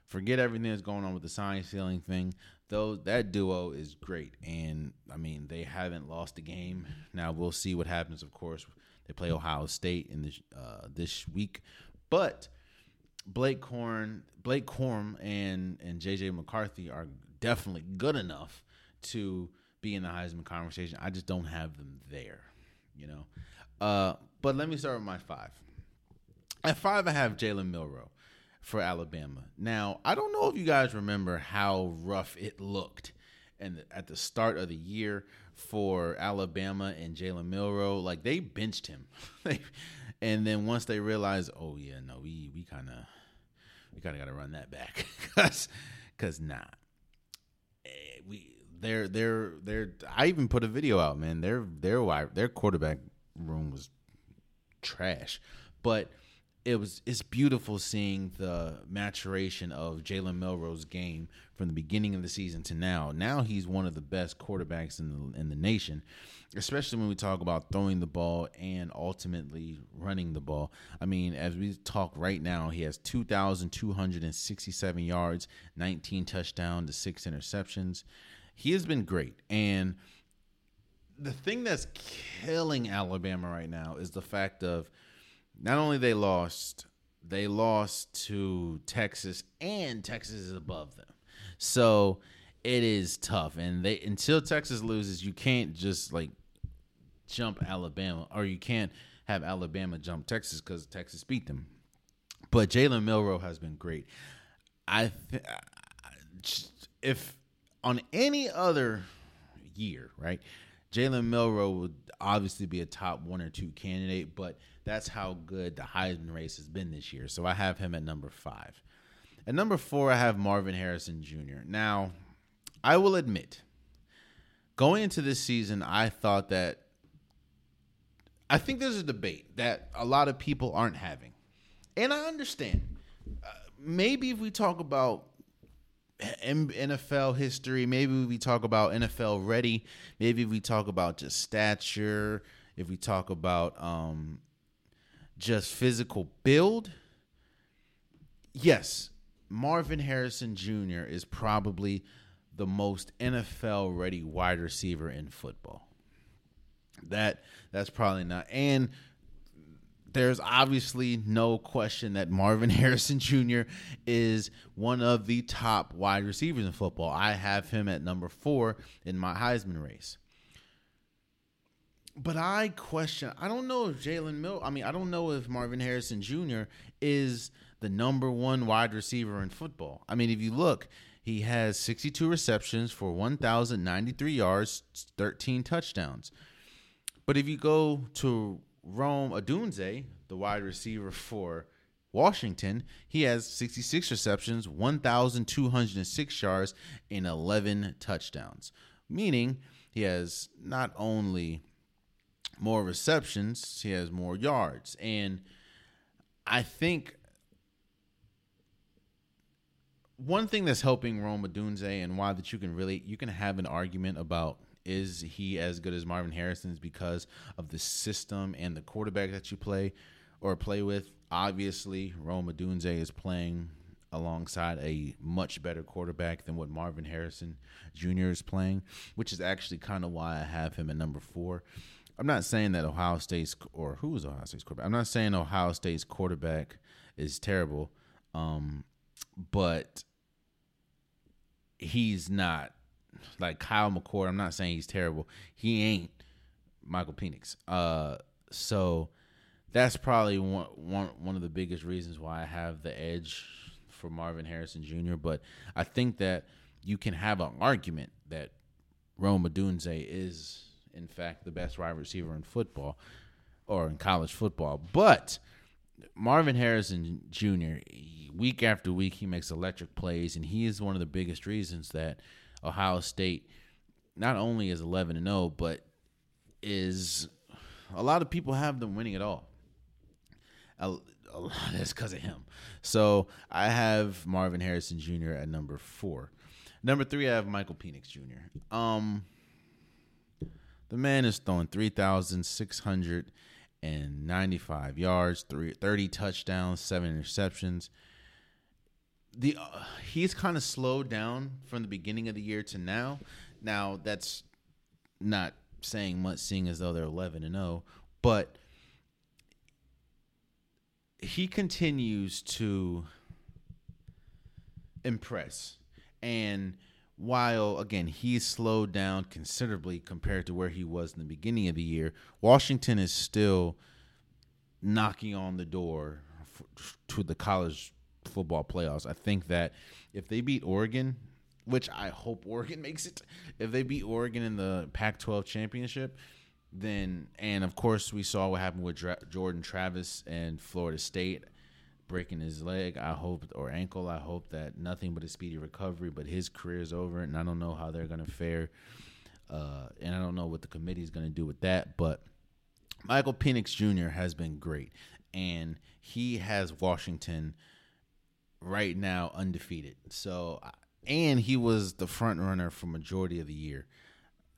S1: Forget everything that's going on with the sign stealing thing. Though that duo is great, and I mean they haven't lost a game. Now we'll see what happens. Of course, they play Ohio State in this uh, this week, but Blake Corn, Blake Corum, and and J.J. McCarthy are definitely good enough to be in the Heisman conversation. I just don't have them there you know. Uh, but let me start with my five. At five, I have Jalen Milroe for Alabama. Now, I don't know if you guys remember how rough it looked and at the start of the year for Alabama and Jalen Milroe. Like they benched him, (laughs) and then once they realized, oh yeah, no, we we kind of we kind of got to run that back, (laughs) cause cause nah. Eh, we they're they're they're I even put a video out, man. Their their their quarterback room was trash, but it was it's beautiful seeing the maturation of Jalen Milroe's game from the beginning of the season to now. Now he's one of the best quarterbacks in the in the nation, especially when we talk about throwing the ball and ultimately running the ball. I mean, as we talk right now, he has 2,267 yards, 19 touchdowns to six interceptions he has been great. And the thing that's killing Alabama right now is the fact of not only they lost, they lost to Texas, and Texas is above them. So it is tough. And they until Texas loses, you can't just like jump Alabama, or you can't have Alabama jump Texas because Texas beat them. But Jalen Milroe has been great. I th- if on any other year, right? Jalen Milroe would obviously be a top one or two candidate, but that's how good the Heisman race has been this year. So I have him at number five. At number four, I have Marvin Harrison Jr. Now, I will admit, going into this season, I thought that I think there's a debate that a lot of people aren't having. And I understand. Uh, maybe if we talk about NFL history. Maybe we talk about NFL ready. Maybe we talk about just stature. If we talk about um, just physical build, yes, Marvin Harrison Jr. is probably the most NFL ready wide receiver in football. That that's probably not and there's obviously no question that Marvin (laughs) Harrison Jr. is one of the top wide receivers in football. I have him at number four in my Heisman race. But I question, I don't know if Jalen Mill, I mean, I don't know if Marvin Harrison Jr. is the number one wide receiver in football. I mean, if you look, He has 62 receptions for 1,093 yards, 13 touchdowns. But if you go to Rome Odunze, the wide receiver for Washington, he has 66 receptions, 1,206 yards, and 11 touchdowns. Meaning he has not only more receptions, he has more yards. And I think one thing that's helping Rome Odunze and why that you can really you can have an argument about is he as good as Marvin Harrison is because of the system and the quarterback that you play or play with. Obviously, Roma Odunze is playing alongside a much better quarterback than what Marvin Harrison Jr. is playing, which is actually kind of why I have him at number four. I'm not saying that Ohio State's or who is Ohio State's quarterback. I'm not saying Ohio State's quarterback is terrible, um, but he's not like Kyle McCord. I'm not saying he's terrible. He ain't Michael Penix. Uh, so that's probably one one one of the biggest reasons why I have the edge for Marvin Harrison Jr. But I think that you can have an argument that Rome Odunze is in fact the best wide receiver in football or in college football. But Marvin Harrison Jr. week after week he makes electric plays, and he is one of the biggest reasons that Ohio State not only is 11 and 0, but is a lot of people have them winning it all. A, a lot that's because of him. So I have Marvin Harrison Jr. at number four. Number three, I have Michael Penix Jr. Um, the man is throwing 3,695 yards, three, 30 touchdowns, seven interceptions. The uh, he's kind of slowed down from the beginning of the year to now. Now that's not saying much, seeing as though they're 11 and 0, but he continues to impress and while again he's slowed down considerably compared to where he was in the beginning of the year, Washington is still knocking on the door to the college football playoffs. I think that if they beat Oregon, which I hope Oregon (laughs) makes it, if they beat Oregon in the Pac-12 championship, then and of course we saw what happened with Dra- Jordan Travis and Florida State breaking his leg. I hope or ankle. I hope that nothing but a speedy recovery. But his career is over, and I don't know how they're gonna fare. Uh, and I don't know what the committee is gonna do with that. But Michael Penix Jr. has been great, and he has Washington right now undefeated. So, and he was the front runner for majority of the year.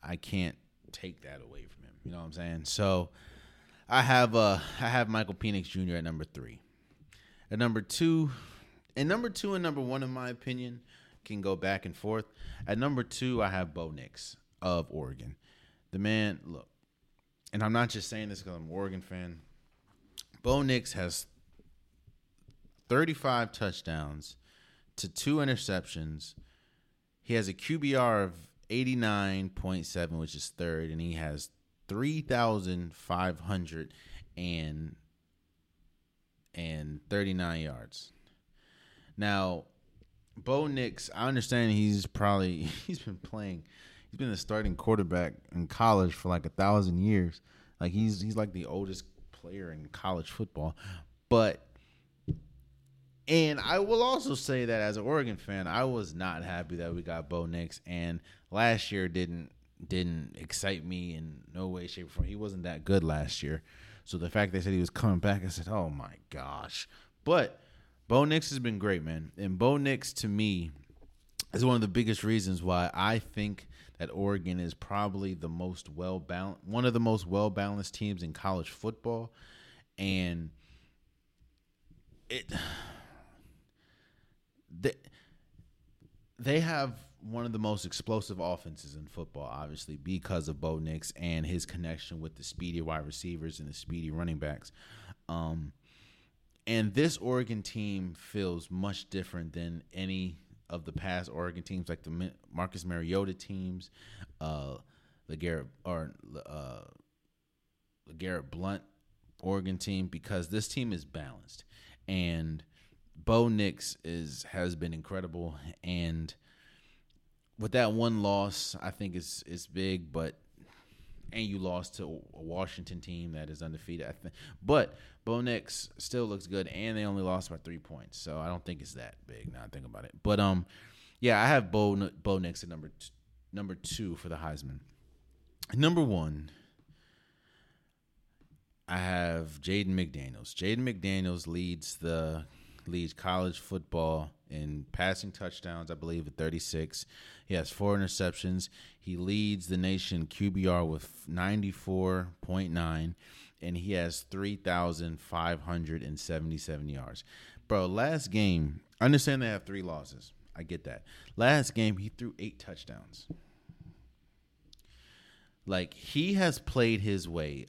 S1: I can't take that away from him. You know what I'm saying? So, I have uh I have Michael Penix Jr. at number three. At number two, and number two and number one, in my opinion, can go back and forth. At number two, I have Bo Nix of Oregon. The man, look, and I'm not just saying this because I'm an Oregon fan. Bo Nix has 35 touchdowns to two interceptions. He has a QBR of 89.7, which is third, and he has 3,500 and and 39 yards. Now, Bo Nix, I understand he's probably (laughs) he's been playing, he's been a starting quarterback in college for like a thousand years. Like he's he's like the oldest player in college football. But and I will also say that as an Oregon fan, I was not happy that we got Bo Nix and last year didn't didn't excite me in no way, shape, or form. He wasn't that good last year. So the fact they said he was coming back, I said, "Oh my gosh!" But Bo Nix has been great, man. And Bo Nix to me is one of the biggest reasons why I think that Oregon is probably the most well balanced, one of the most well balanced teams in college football, and it they they have one of the most explosive offenses in football, obviously, because of Bo Nix and his connection with the speedy wide receivers and the speedy running backs. Um, and this Oregon team feels much different than any of the past Oregon teams, like the Marcus Mariota teams, uh, the Garrett or uh, the Garrett Blunt Oregon team, because this team is balanced, and Bo Nix is has been incredible, and with that one loss, I think it's it's big, but and you lost to a Washington team that is undefeated. I think, but Bo Nix still looks good, and they only lost by three points, so I don't think it's that big. Now I think about it, but um, yeah, I have Bo Bo Nix at number t- number two for the Heisman. Number one, I have Jaden McDaniels. Jaden McDaniels leads the leads college football in passing touchdowns, I believe, at 36. He has four interceptions. He leads the nation QBR with 94.9, and he has 3,577 yards. Bro, last game, I understand they have three losses. I get that. Last game, he threw eight touchdowns. Like, he has played his way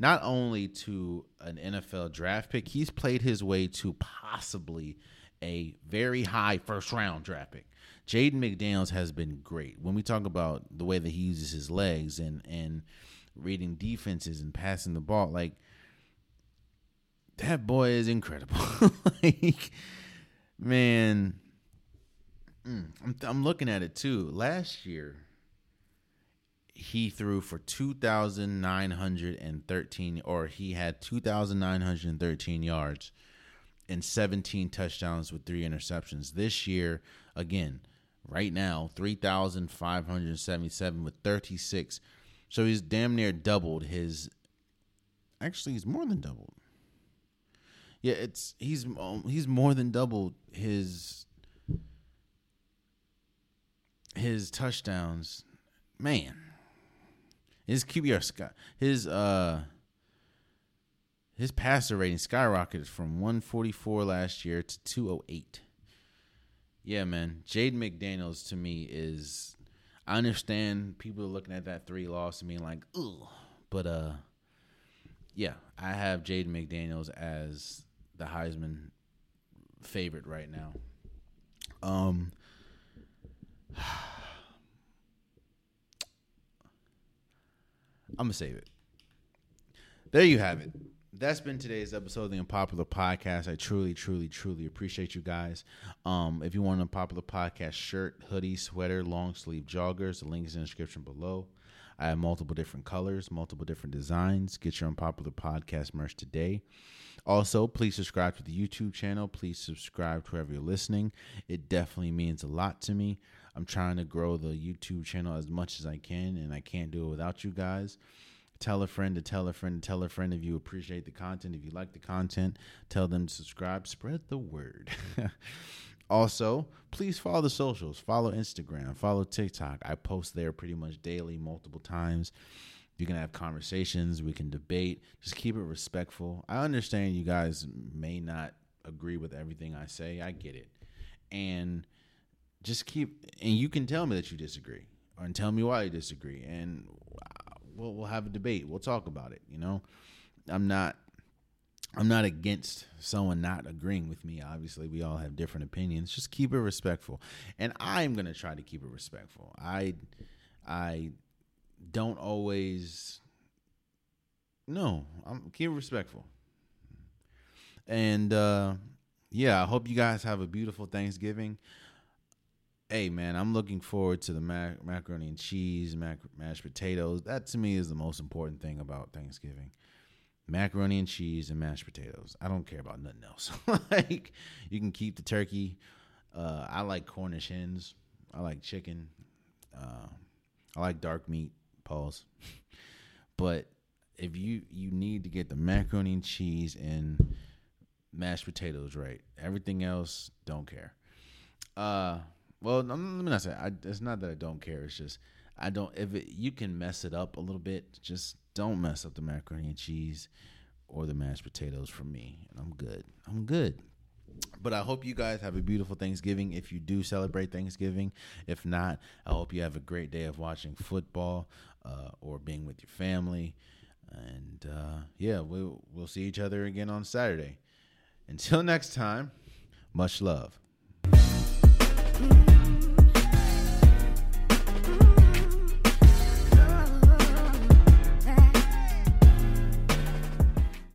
S1: not only to an NFL draft pick, he's played his way to possibly a very high first round draft pick. Jaden McDaniels has been great. When we talk about the way that he uses his legs and and reading defenses and passing the ball, like that boy is incredible. (laughs) like, man, mm, I'm, I'm looking at it too. Last year, he threw for 2,913, or he had 2,913 yards and 17 touchdowns with three interceptions. This year, again, right now, 3,577 with 36. So he's damn near doubled his. Actually, he's more than doubled. Yeah, it's he's um, he's more than doubled his his touchdowns. Man, his QBR sky his uh his passer rating skyrocketed from 144 last year to 208. Yeah, man. Jade McDaniels to me is I understand people are looking at that three loss and being like, ugh. But uh yeah, I have Jade McDaniels as the Heisman favorite right now. Um I'm gonna save it. There you have it. That's been today's episode of the Unpopular Podcast. I truly, truly, truly appreciate you guys. Um, if you want an Unpopular Podcast shirt, hoodie, sweater, long sleeve joggers, the link is in the description below. I have multiple different colors, multiple different designs. Get your Unpopular Podcast merch today. Also, please subscribe to the YouTube channel. Please subscribe to wherever you're listening. It definitely means a lot to me. I'm trying to grow the YouTube channel as much as I can, and I can't do it without you guys. Tell a friend to tell a friend to tell a friend if you appreciate the content. If you like the content, tell them to subscribe. Spread the word. (laughs) also, please follow the socials. Follow Instagram. Follow TikTok. I post there pretty much daily, multiple times. You can have conversations. We can debate. Just keep it respectful. I understand you guys may not agree with everything I say. I get it. And just keep and you can tell me that you disagree and tell me why you disagree and we'll we'll have a debate. We'll talk about it you know? I'm not i'm not against someone not agreeing with me obviously. We all have different opinions. Just keep it respectful. And i'm going to try to keep it respectful. I i don't always no i'm keep it respectful. And uh yeah i hope you guys have a beautiful thanksgiving hey man, I'm looking forward to the mac- macaroni and cheese, mac- mashed potatoes. That to me is the most important thing about Thanksgiving. Macaroni and cheese and mashed potatoes. I don't care about nothing else. (laughs) like you can keep the turkey. Uh, I like Cornish hens. I like chicken. Uh, I like dark meat. Pause. (laughs) but if you you need to get the macaroni and cheese and mashed potatoes right, everything else don't care. Uh, well, let me not say. I, it's not that I don't care. It's just I don't. If it, you can mess it up a little bit, just don't mess up the macaroni and cheese or the mashed potatoes for me, and I'm good. I'm good. But I hope you guys have a beautiful Thanksgiving if you do celebrate Thanksgiving. If not, I hope you have a great day of watching football uh, or being with your family. And uh, yeah, we'll we'll see each other again on Saturday. Until (laughs) next time, much love.